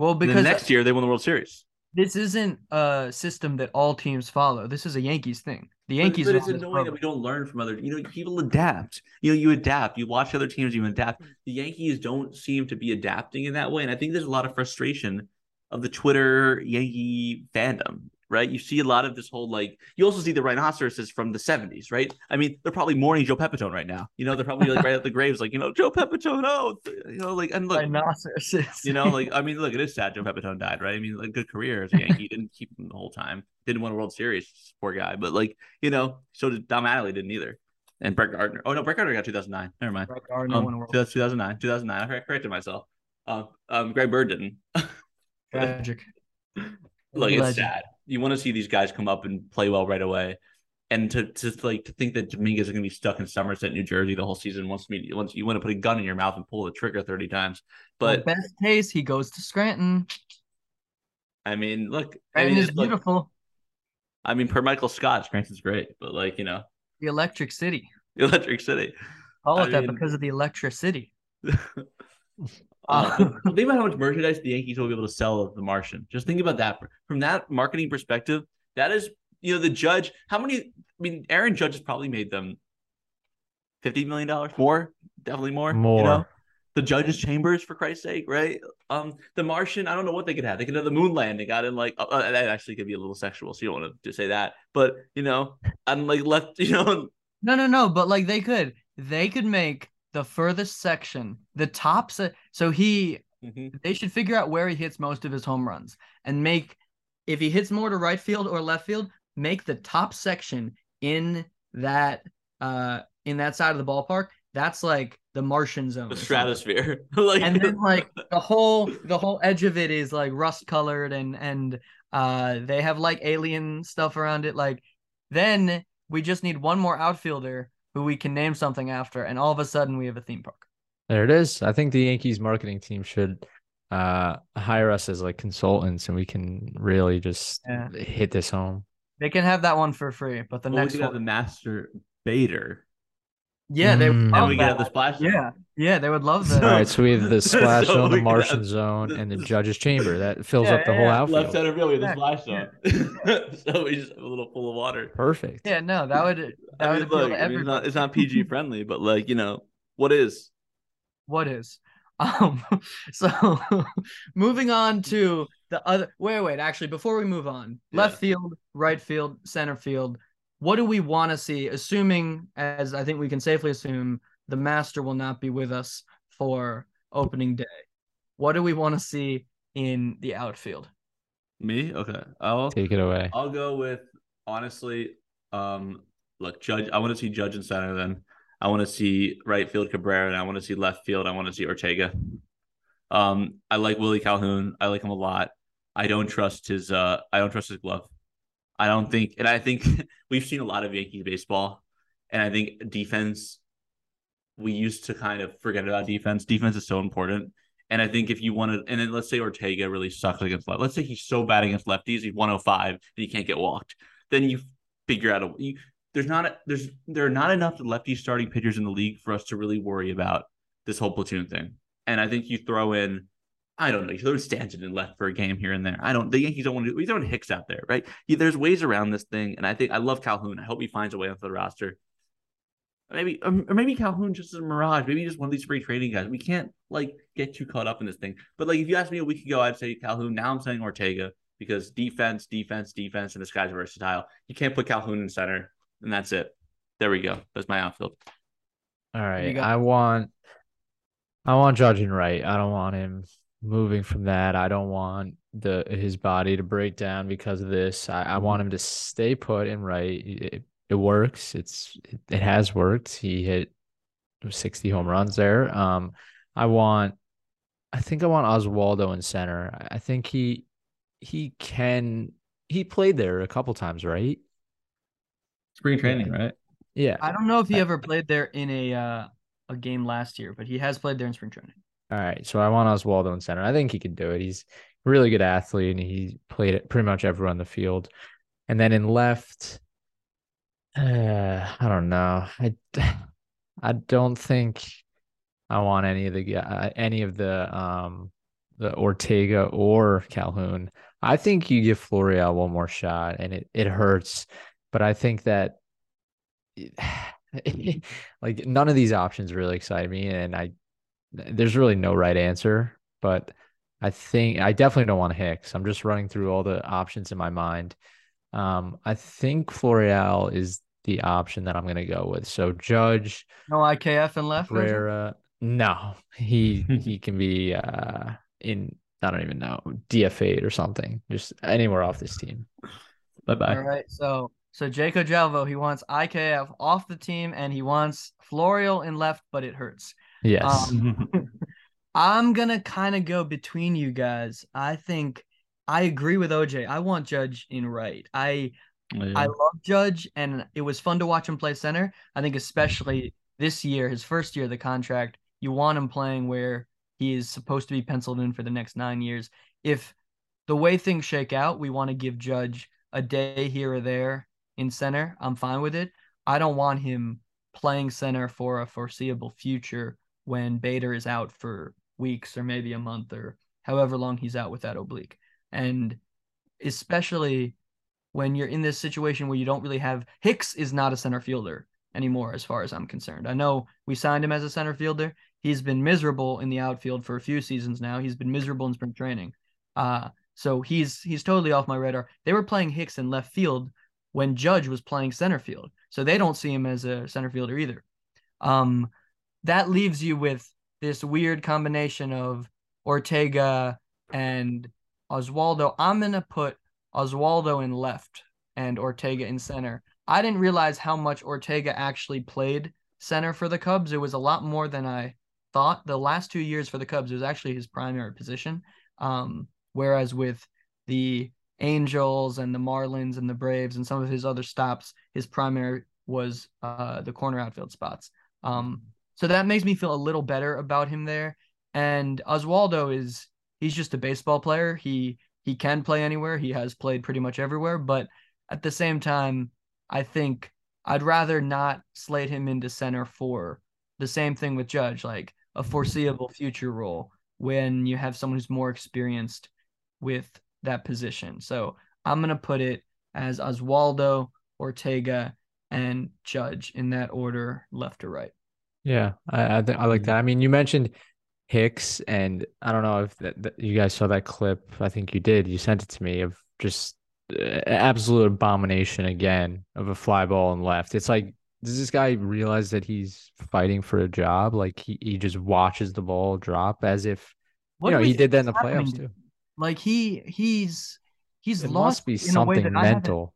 Well, because next uh, year they won the World Series. This isn't a system that all teams follow. This is a Yankees thing. The Yankees. But, but it's annoying that we don't learn from other. You know, people adapt. You know, you adapt. You watch other teams. You adapt. The Yankees don't seem to be adapting in that way, and I think there's a lot of frustration of the Twitter Yankee fandom right? You see a lot of this whole like you also see the rhinoceroses from the 70s, right? I mean, they're probably mourning Joe Pepitone right now. You know, they're probably like right at the graves, like, you know, Joe Pepitone, oh, you know, like and look rhinoceroses. You know, like I mean, look, it is sad Joe Pepitone died, right? I mean, like good career as a Yankee. didn't keep him the whole time. Didn't win a World Series, poor guy. But like, you know, so did Don Mattingly didn't either. And Brett Gardner. Oh no, Brett Gardner got 2009. Never mind. Brett Gardner um, won a World 2009. 2009. I corrected myself. Um, um, Greg Bird didn't. Tragic. Look, it's sad you want to see these guys come up and play well right away. And to, to like to think that Domínguez is going to be stuck in Somerset, New Jersey, the whole season wants me once you want to put a gun in your mouth and pull the trigger thirty times. But well, best case, he goes to Scranton. I mean, look, Scranton I mean, is beautiful. I mean, per Michael Scott, Scranton's great, but like you know, the Electric City. The Electric City. All of I that mean, because of the electricity. Uh, think about how much merchandise the Yankees will be able to sell of the Martian. Just think about that from that marketing perspective. That is, you know, the judge. How many? I mean, Aaron Judge has probably made them fifty million dollars more, definitely more. More. You know? The judges' chambers, for Christ's sake, right? Um, the Martian. I don't know what they could have. They could have the moon landing got in like uh, uh, that actually could be a little sexual, so you don't want to just say that. But you know, I'm like left. You know. No, no, no. But like they could, they could make the furthest section, the top se- so he mm-hmm. they should figure out where he hits most of his home runs and make if he hits more to right field or left field, make the top section in that uh in that side of the ballpark. That's like the Martian zone. The stratosphere. like and then like the whole the whole edge of it is like rust colored and and uh they have like alien stuff around it. Like then we just need one more outfielder who we can name something after, and all of a sudden we have a theme park. There it is. I think the Yankees marketing team should uh hire us as like consultants and we can really just yeah. hit this home. They can have that one for free, but the well, next one the master baiter. Yeah, they Mm. would and love we that. get the splash. zone. Yeah, yeah, they would love So- that. All right, so we have the splash So zone, the Martian got- zone, and the judge's chamber. That fills Yeah, up the yeah, whole yeah. outfield. Left center field, we have the splash zone. so we just have a little pool of water. Perfect. yeah, no, that would that I would mean, appeal look, I mean, it's not it's not PG friendly, but like you know what is. what is um so moving on to the other wait wait actually before we move on left field right field center field what do we want to see assuming as i think we can safely assume the master will not be with us for opening day what do we want to see in the outfield Me? Okay. I'll Take it away. I'll go with honestly, um, look, Judge. I want to see Judge and center. Then I want to see right field Cabrera, and I want to see left field. I want to see Ortega. Um, I like Willie Calhoun. I like him a lot. I don't trust his. Uh, I don't trust his glove. I don't think, and I think we've seen a lot of Yankees baseball, and I think defense. We used to kind of forget about defense. Defense is so important. And I think if you want to, and then let's say Ortega really sucks against left. Let's say he's so bad against lefties, he's 105 and he can't get walked. Then you figure out a. You, there's not a, there's there are not enough lefty starting pitchers in the league for us to really worry about this whole platoon thing. And I think you throw in, I don't know, you throw Stanton in left for a game here and there. I don't. The Yankees don't want to. We throwing Hicks out there, right? Yeah, there's ways around this thing, and I think I love Calhoun. I hope he finds a way onto the roster. Maybe um, or maybe Calhoun just is a mirage. Maybe just one of these free training guys. We can't like get too caught up in this thing. But like if you asked me a week ago, I'd say Calhoun. Now I'm saying Ortega because defense, defense, defense, and this guy's versatile. You can't put Calhoun in center, and that's it. There we go. That's my outfield. All you right. go. I want I want judging right. I don't want him moving from that. I don't want the his body to break down because of this. I, I want him to stay put and right. It, it works. It's it, it has worked. He hit 60 home runs there. Um I want I think I want Oswaldo in center. I- I think he he can he played there a couple times, right? Spring training, right? Yeah. i don't know if he ever played there in a uh a game last year but he has played there in spring training All right, so I want Oswaldo in center. I think he can do it. He's a really good athlete, and he played it pretty much everywhere on the field. And then in left, uh, I don't know. I I don't think I want any of the guy- any of the um the Ortega or Calhoun. I think you give Florial one more shot, and it it hurts, but I think that. like none of these options really excite me and I there's really no right answer, but I think I definitely don't want Hicks. I'm just running through all the options in my mind. Um, I think Florial is the option that I'm going to go with. So Judge, no ikf in left? Cabrera, no, he he can be uh in I don't even know DFA or something, just anywhere off this team. Bye bye. All right. So so Jaco Jalvo, he wants IKF off the team and he wants Florial in left, but it hurts. Yes, Um, I'm gonna kind of go between you guys. I think I agree with OJ. I want Judge in right. I I love Judge, and it was fun to watch him play center. I think especially this year, his first year of the contract, you want him playing where he is supposed to be penciled in for the next nine years. If the way things shake out, we want to give Judge a day here or there in center. I'm fine with it. I don't want him playing center for a foreseeable future when Bader is out for weeks or maybe a month or however long he's out with that oblique. And especially when you're in this situation where you don't really have Hicks is not a center fielder anymore, as far as I'm concerned. I know we signed him as a center fielder. He's been miserable in the outfield for a few seasons now. He's been miserable in spring training. Uh, so he's he's totally off my radar. They were playing Hicks in left field when Judge was playing center field. So they don't see him as a center fielder either. Um, that leaves you with this weird combination of Ortega and Oswaldo. I'm gonna put Oswaldo in left and Ortega in center. I didn't realize how much Ortega actually played center for the Cubs. It was a lot more than I thought. The last two years for the Cubs, was actually his primary position. Um, whereas with the Angels and the Marlins and the Braves and some of his other stops, his primary was uh, the corner outfield spots. Um, so that makes me feel a little better about him there. And Oswaldo is he's just a baseball player. He he can play anywhere. He has played pretty much everywhere, but at the same time, I think I'd rather not slate him into center for the same thing with Judge, like a foreseeable future role when you have someone who's more experienced with that position. So I'm going to put it as Oswaldo, Ortega, and Judge in that order, left to right. Yeah, I I, th- I like that. I mean, you mentioned Hicks, and I don't know if that, that you guys saw that clip. I think you did. You sent it to me of just uh, absolute abomination again of a fly ball and left. It's like, does this guy realize that he's fighting for a job? Like he, he just watches the ball drop as if what you know he did that in the playoffs too. Like he he's he's it lost must be something mental.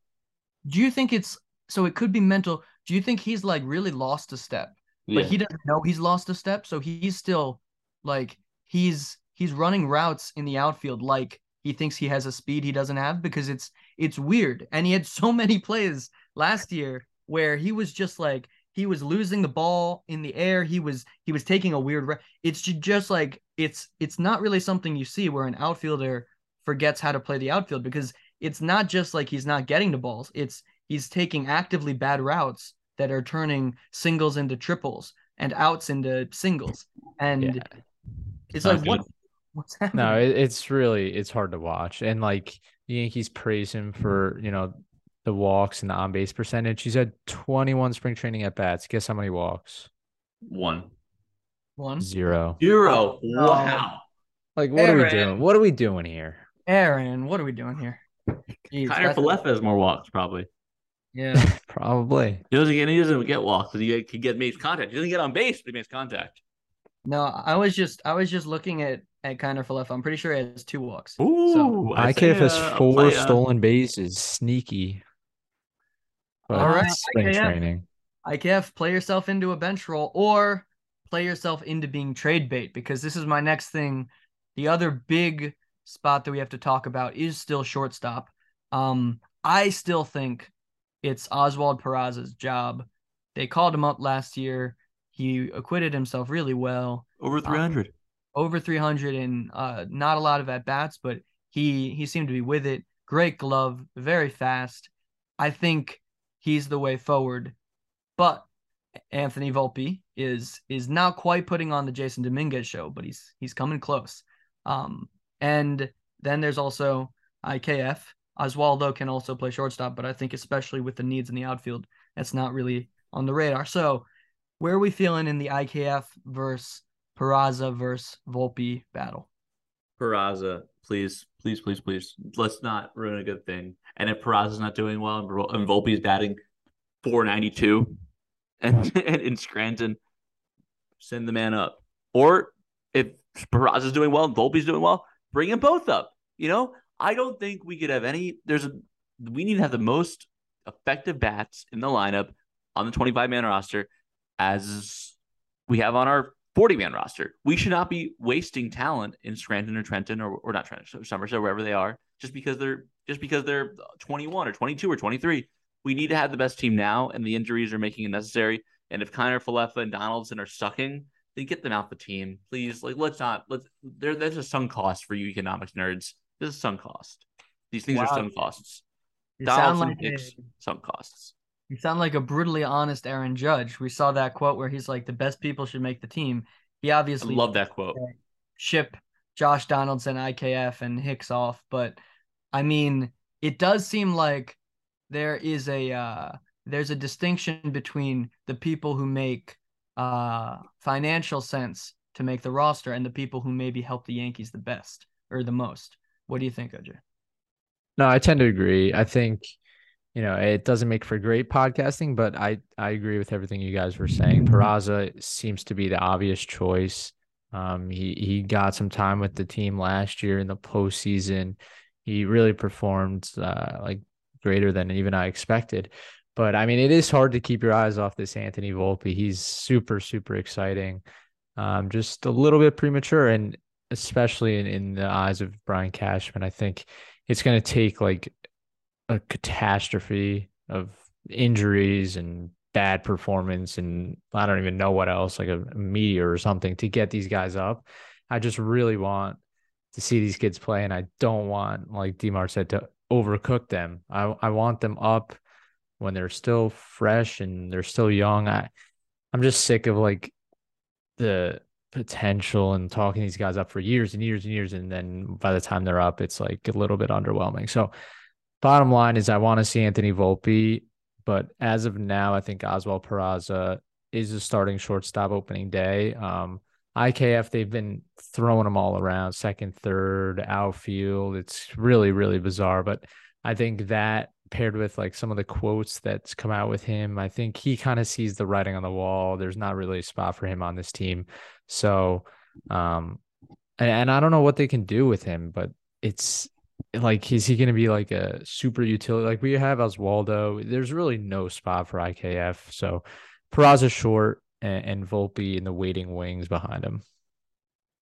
Do you think it's so? It could be mental. Do you think he's like really lost a step? Yeah. But he doesn't know he's lost a step, so he's still like he's he's running routes in the outfield like he thinks he has a speed he doesn't have because it's it's weird. And he had so many plays last year where he was just like he was losing the ball in the air. He was he was taking a weird. Re- it's just like it's it's not really something you see where an outfielder forgets how to play the outfield because it's not just like he's not getting the balls. It's he's taking actively bad routes that are turning singles into triples and outs into singles. And yeah. it's like what what's happening? No, it, it's really it's hard to watch. And like the Yankees praise him for, you know, the walks and the on base percentage. He's had 21 spring training at bats. Guess how many walks? One. One. Zero. Zero. Oh. Wow. Like what Aaron. are we doing? What are we doing here? Aaron, what are we doing here? Jeez, Kiner Falefa has more walks, probably. Yeah, probably. He doesn't get he doesn't get walks. He he get makes contact. He doesn't get on base, but he makes contact. No, I was just I was just looking at at Kiner Falefa. I'm pretty sure he has two walks. Ooh, so, IKF has four stolen bases. Sneaky. But All right, spring IKF. training. IKF, play yourself into a bench role or play yourself into being trade bait because this is my next thing. The other big spot that we have to talk about is still shortstop. Um, I still think it's Oswald Peraza's job. They called him up last year. He acquitted himself really well. Over 300. Um, over 300 and uh, not a lot of at bats, but he he seemed to be with it. Great glove, very fast. I think he's the way forward. But Anthony Volpe is is not quite putting on the Jasson Domínguez show, but he's he's coming close. Um, and then there's also IKF. Oswaldo can also play shortstop, but I think especially with the needs in the outfield, that's not really on the radar. So, where are we feeling in the IKF versus Peraza versus Volpe battle? Peraza, please, please, please, please. Let's not ruin a good thing. And if Peraza's not doing well and Volpe's batting 492 and, and in Scranton, send the man up. Or if Peraza's doing well and Volpe's doing well, bring them both up. You know, I don't think we could have any. There's a we need to have the most effective bats in the lineup on the 25 man roster as we have on our 40 man roster. We should not be wasting talent in Scranton or Trenton or, or not Trenton, Somerset, wherever they are, just because they're just because they're 21 or 22 or 23. We need to have the best team now, and the injuries are making it necessary. And if Kiner Falefa and Donaldson are sucking, then get them out the team, please. Like, let's not let's there. There's a sunk cost for you economics nerds. This is sunk cost. These things wow. are sunk costs. You Donaldson like a, sunk costs. You sound like a brutally honest Aaron Judge. We saw that quote where he's like, "The best people should make the team." He obviously I love that quote. Ship Josh Donaldson, IKF, and Hicks off, but I mean, it does seem like there is a uh, there's a distinction between the people who make uh, financial sense to make the roster and the people who maybe help the Yankees the best or the most. What do you think, OJ? No, I tend to agree. I think you know, it doesn't make for great podcasting, but I I agree with everything you guys were saying. Peraza seems to be the obvious choice. Um, he he got some time with the team last year in the postseason. He really performed uh, like greater than even I expected. But I mean, it is hard to keep your eyes off this Anthony Volpe. He's super super exciting. Um, just a little bit premature, and especially in, in the eyes of Brian Cashman, I think it's going to take like a catastrophe of injuries and bad performance and I don't even know what else, like a, meteor or something to get these guys up. I just really want to see these kids play, and I don't want, like Demar said, to overcook them. I I want them up when they're still fresh and they're still young. I I'm just sick of like the potential and talking these guys up for years and years and years. And then by the time they're up, it's like a little bit underwhelming. So bottom line is I want to see Anthony Volpe, but as of now, I think Oswald Peraza is a starting shortstop opening day. Um, IKF, they've been throwing them all around, second, third, outfield. It's really, really bizarre. But I think that paired with like some of the quotes that's come out with him, I think he kind of sees the writing on the wall. There's not really a spot for him on this team. So, um, and, and I don't know what they can do with him, but it's like, is he going to be like a super utility? Like we have Oswaldo. There's really no spot for IKF. So, Peraza short and, and Volpe in the waiting wings behind him.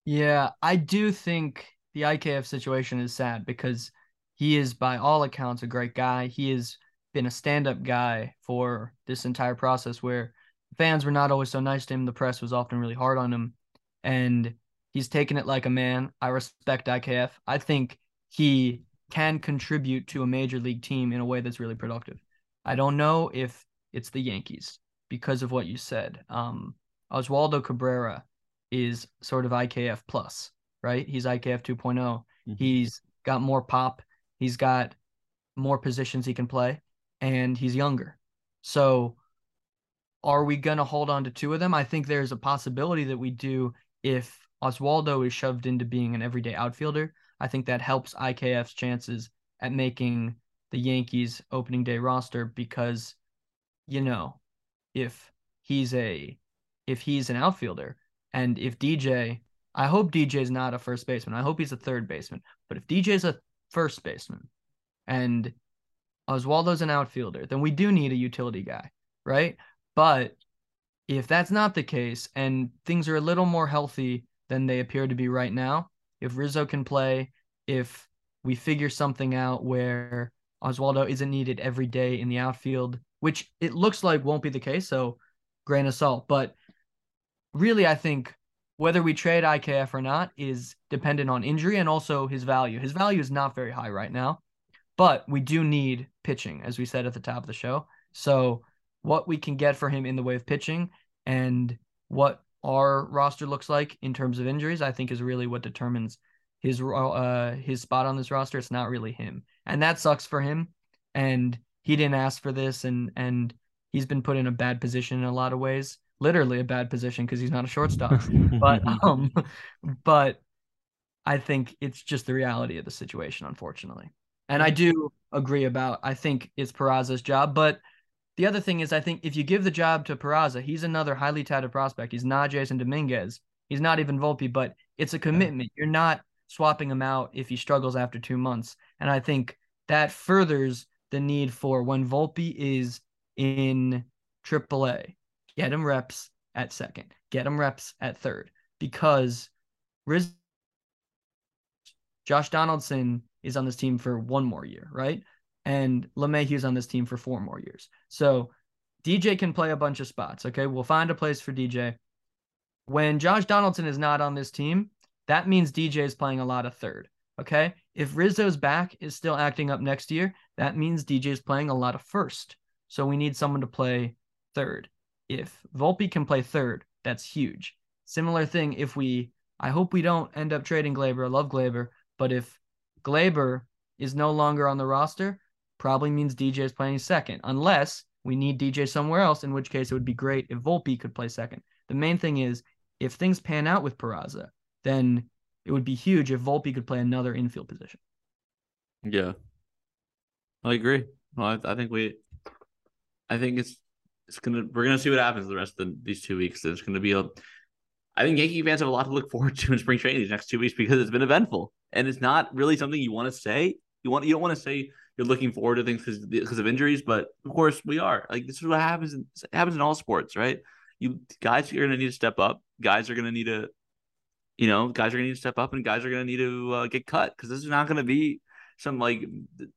Yeah, I do think the IKF situation is sad because he is, by all accounts, a great guy. He has been a stand up guy for this entire process where fans were not always so nice to him. The press was often really hard on him. And he's taken it like a man. I respect IKF. I think he can contribute to a major league team in a way that's really productive. I don't know if it's the Yankees because of what you said. Um, Oswaldo Cabrera is sort of IKF plus, right? He's IKF 2 mm-hmm. He's got more pop. He's got more positions he can play, and he's younger. So, are we going to hold on to two of them? I think there's a possibility that we do if Oswaldo is shoved into being an everyday outfielder. I think that helps IKF's chances at making the Yankees opening day roster because, you know, if he's a if he's an outfielder and if DJ I hope DJ is not a first baseman. I hope he's a third baseman. But if DJ is a first baseman and Oswaldo's an outfielder, then we do need a utility guy, right? But if that's not the case and things are a little more healthy than they appear to be right now, if Rizzo can play, if we figure something out where Oswaldo isn't needed every day in the outfield, which it looks like won't be the case. So, grain of salt. But really, I think whether we trade IKF or not is dependent on injury and also his value. His value is not very high right now, but we do need pitching, as we said at the top of the show. So, what we can get for him in the way of pitching and what our roster looks like in terms of injuries, I think is really what determines his uh his spot on this roster. It's not really him, and that sucks for him. And he didn't ask for this and and he's been put in a bad position in a lot of ways literally a bad position because he's not a shortstop but um but i think it's just the reality of the situation unfortunately and i do agree about i think it's Peraza's job but the other thing is i think if you give the job to Peraza he's another highly touted prospect. He's not jasson domínguez. He's not even volpe but it's a commitment. You're not swapping him out if he struggles after two months. And i think that furthers the need for when Volpe is in AAA, get him reps at second, get him reps at third, because Riz Josh Donaldson is on this team for one more year, right? And LeMahieu's on this team for four more years. So DJ can play a bunch of spots. Okay. We'll find a place for DJ. When Josh Donaldson is not on this team, that means DJ is playing a lot of third. Okay. If Rizzo's back is still acting up next year, that means DJ is playing a lot of first. So we need someone to play third. If Volpe can play third, that's huge. Similar thing if we I hope we don't end up trading Gleyber. I love Gleyber, but if Gleyber is no longer on the roster, probably means DJ is playing second, unless we need DJ somewhere else, in which case it would be great if Volpe could play second. The main thing is if things pan out with Peraza, then it would be huge if Volpe could play another infield position. Yeah, I agree. Well, I, I, think we, I think it's it's gonna we're gonna see what happens the rest of the, these two weeks. There's gonna be a, I think Yankee fans have a lot to look forward to in spring training these next two weeks because it's been eventful and it's not really something you want to say. You want you don't want to say you're looking forward to things because of injuries, but of course we are. Like this is what happens. In, happens in all sports, right? You guys are gonna need to step up. Guys are gonna need to you know, guys are going to need to step up and guys are going to need to uh, get cut because this is not going to be some like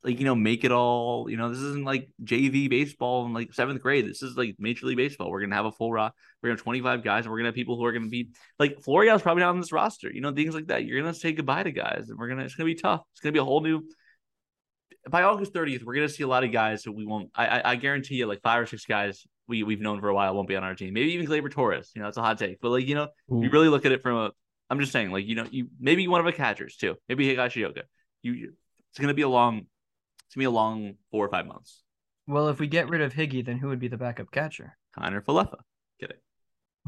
like you know make it all you know this isn't like JV baseball in like seventh grade this is like major league baseball we're gonna have a full roster we're gonna have 25 guys and we're gonna have people who are gonna be like Florial's probably not on this roster you know things like that you're gonna say goodbye to guys and we're gonna it's gonna be tough it's gonna be a whole new by August 30th, we're gonna see a lot of guys who we won't. I, I, I guarantee you, like five or six guys we we've known for a while won't be on our team. Maybe even Gleyber Torres. You know, it's a hot take, but like you know, Ooh. you really look at it from a. I'm just saying, like you know, you maybe one of the catchers too. Maybe Higashioka. You, it's gonna be a long. It's gonna be a long four or five months. Well, if we get rid of Higgy, then who would be the backup catcher? Kiner Falefa. Kidding.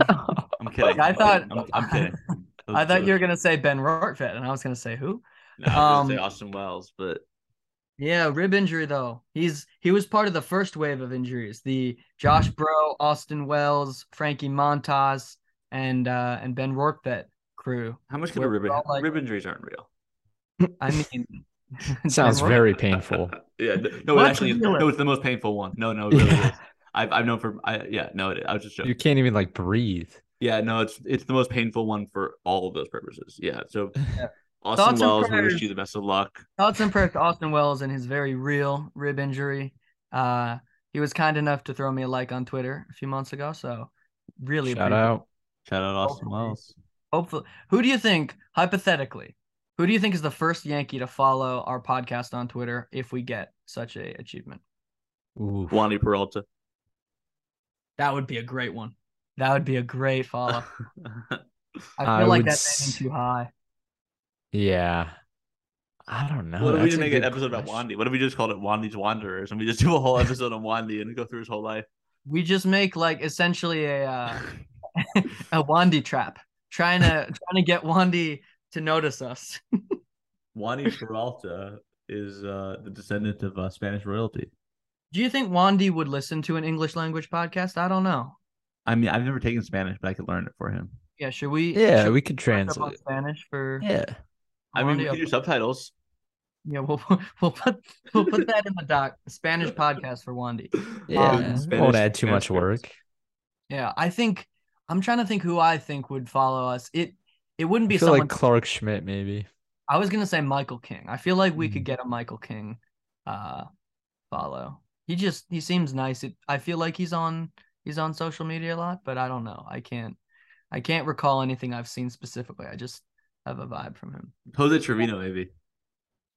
I'm kidding. I thought. I'm, I'm kidding. I thought you were gonna say Ben Rortvedt, and I was gonna say who? No, I was um, say Austin Wells, but yeah, rib injury though. He's he was part of the first wave of injuries. The Josh Breaux, Austin Wells, Frankie Montas, and uh and Ben Rortvedt crew. How much could a rib, like, rib injuries aren't real? I mean, sounds very painful. yeah, no, it actually, no, it's the most painful one. No, no, it really yeah. is. I've I've known for, I yeah, no, it, I was just joking. You can't even like breathe. Yeah, no, it's it's the most painful one for all of those purposes. Yeah, so yeah. Austin Thoughts Wells, we wish you the best of luck. Thoughts and prayers to Austin Wells and his very real rib injury. Uh, he was kind enough to throw me a like on Twitter a few months ago, so really shout out, shout out Austin hopefully, Wells. Hopefully, who do you think hypothetically? Who do you think is the first Yankee to follow our podcast on Twitter if we get such a achievement? Ooh. Wandy Peralta. That would be a great one. That would be a great follow. I feel I like that's s- too high. Yeah. I don't know. What if we just make an episode question. about Wandy? What if we just called it Wandy's Wanderers and we just do a whole episode on Wandy and go through his whole life? We just make like essentially a uh, a Wandy trap, trying to trying to get Wandy to notice us. Wandy Peralta is uh, the descendant of uh, Spanish royalty. Do you think Wandy would listen to an English language podcast? I don't know. I mean, I've never taken Spanish, but I could learn it for him. Yeah, should we? Yeah, should we could translate Spanish for. Yeah. I mean, we can do subtitles. Yeah, we'll we'll put we'll put that in the doc. Spanish podcast for Wandy. Yeah, um, Spanish, won't add too Spanish much work. Yeah, I think I'm trying to think who I think would follow us. It it wouldn't be someone like Clarke Schmidt, maybe. I was gonna say Michael King. I feel like we mm. could get a Michael King uh follow. He just he seems nice. It, I feel like he's on he's on social media a lot, but I don't know. I can't I can't recall anything I've seen specifically. I just have a vibe from him. Jose Trevino, maybe.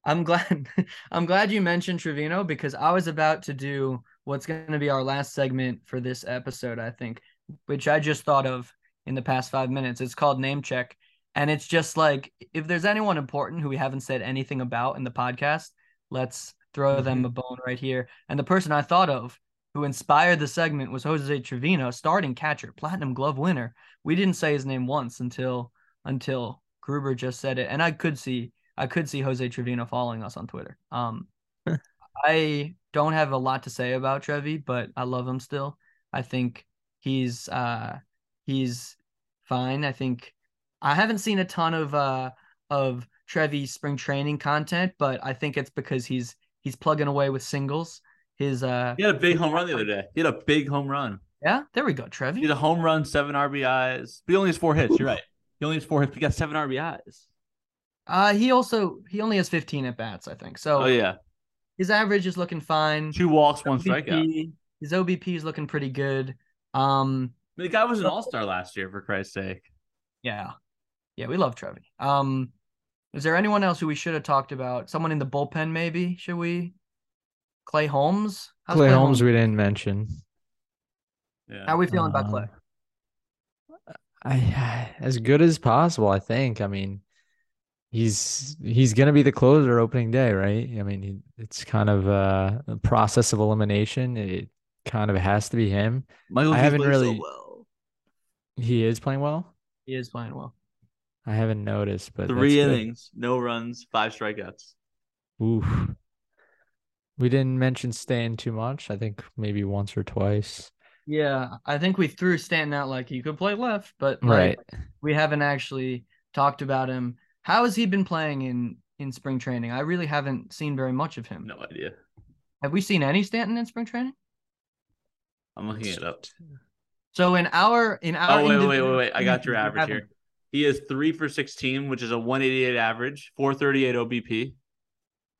I'm glad I'm glad you mentioned Trevino because I was about to do what's going to be our last segment for this episode, I think, which I just thought of in the past 5 minutes. It's called name check and it's just like if there's anyone important who we haven't said anything about in the podcast, let's throw mm-hmm. them a bone right here. And the person I thought of who inspired the segment was Jose Trevino, starting catcher, platinum glove winner. We didn't say his name once until until Gruber just said it, and I could see I could see Jose Trevino following us on Twitter. Um, I don't have a lot to say about Trevi, but I love him still. I think he's uh he's fine. I think I haven't seen a ton of uh of Trevi spring training content, but I think it's because he's he's plugging away with singles. His uh He had a big home run the other day. He had a big home run. Yeah, there we go, Trevi. He had a home run, seven RBIs. But he only has four hits. You're right. He only has four hits. He got seven RBIs. Uh, he also he only has 15 at bats, I think. So oh yeah, his average is looking fine. Two walks, one OBP, strikeout. His OBP is looking pretty good. Um, the guy was an all star last year, for Christ's sake. Yeah, yeah, we love Trevi. Um, is there anyone else who we should have talked about? Someone in the bullpen, maybe? Should we? Clay Holmes. How's Clay, Clay Holmes, Holmes, we didn't mention. Yeah. How are we feeling uh, about Clay? I as good as possible. I think. I mean, he's he's gonna be the closer opening day, right? I mean, he, it's kind of a, a, process of elimination. It kind of has to be him. Michael, I haven't really. So well. He is playing well. He is playing well. I haven't noticed, but three innings, good. no runs, five strikeouts. Oof. We didn't mention Stan too much. I think maybe once or twice. Yeah, I think we threw Stanton out like he could play left, but like, right. we haven't actually talked about him. How has he been playing in in spring training? I really haven't seen very much of him. No idea. Have we seen any Stanton in spring training? I'm looking it up. So in our in our oh wait wait wait wait wait I got your average here. He is three for sixteen, which is a 188 average, 438 OBP,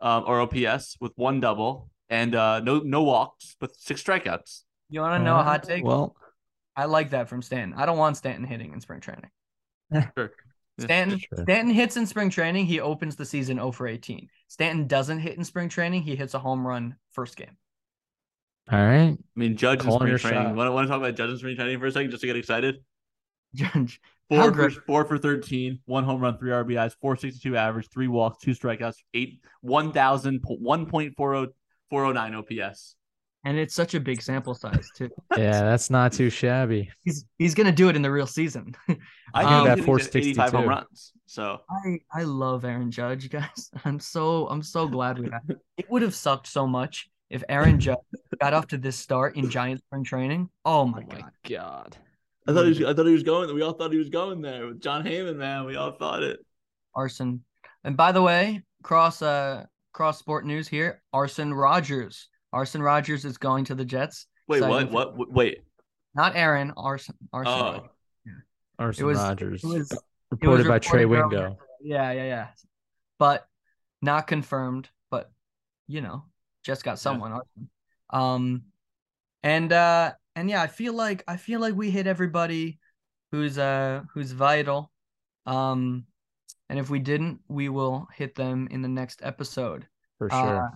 um, or OPS with one double and uh, no no walks, but six strikeouts. You want to know a hot take? Well, I like that from Stanton. I don't want Stanton hitting in spring training. sure. Stanton Sure. Stanton hits in spring training. He opens the season 0 for 18. Stanton doesn't hit in spring training. He hits a home run first game. All right. I mean, Judge in Calling spring your training. shot. Want, want to talk about Judge in spring training for a second, just to get excited? Judge, Four for, four for 13, one home run, three RBIs, 462 average, three walks, two strikeouts, eight 1,000, 1.40 409 OPS. And it's such a big sample size too. Yeah, that's not too shabby. He's he's gonna do it in the real season. I Um, think that he's at 85 home 462. runs. So I I love Aaron Judge, guys. I'm so I'm so glad we have. It would have sucked so much if Aaron Judge got off to this start in Giant spring training. Oh my Oh my god. god. I thought he was. I thought he was going. We all thought he was going there with Jon Heyman. Man, we all thought it. Arson. And by the way, cross uh cross sport news here. Arson Rodgers. Arson Rodgers is going to the Jets. Wait, Exciting what? for- What? Wait. Not Aaron. Arson. Arson. Oh, Rodgers. Arson was- Rodgers. It was it was reported by Trey. Wingo. Yeah, yeah, yeah. But not confirmed. But you know, just got someone. Arson. Um, and uh, and yeah, I feel like I feel like we hit everybody who's uh who's vital. Um, and if we didn't, we will hit them in the next episode. For Uh,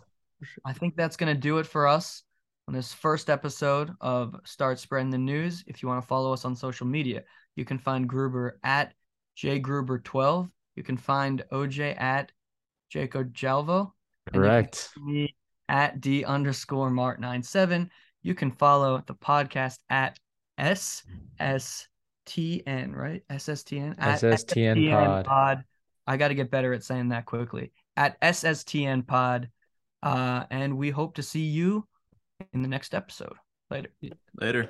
sure. I think that's going to do it for us on this first episode of Start Spreading the News. If you want to follow us on social media, you can find Gruber at jgruber12. You can find OJ at Jacob Jalvo. and you can Correct. Me at D underscore Mart97. You can follow the podcast at SSTN, right? SSTN. At SSTN pod. pod. I got to get better at saying that quickly. At SSTN pod. Uh, and we hope to see you in the next episode. Later. later.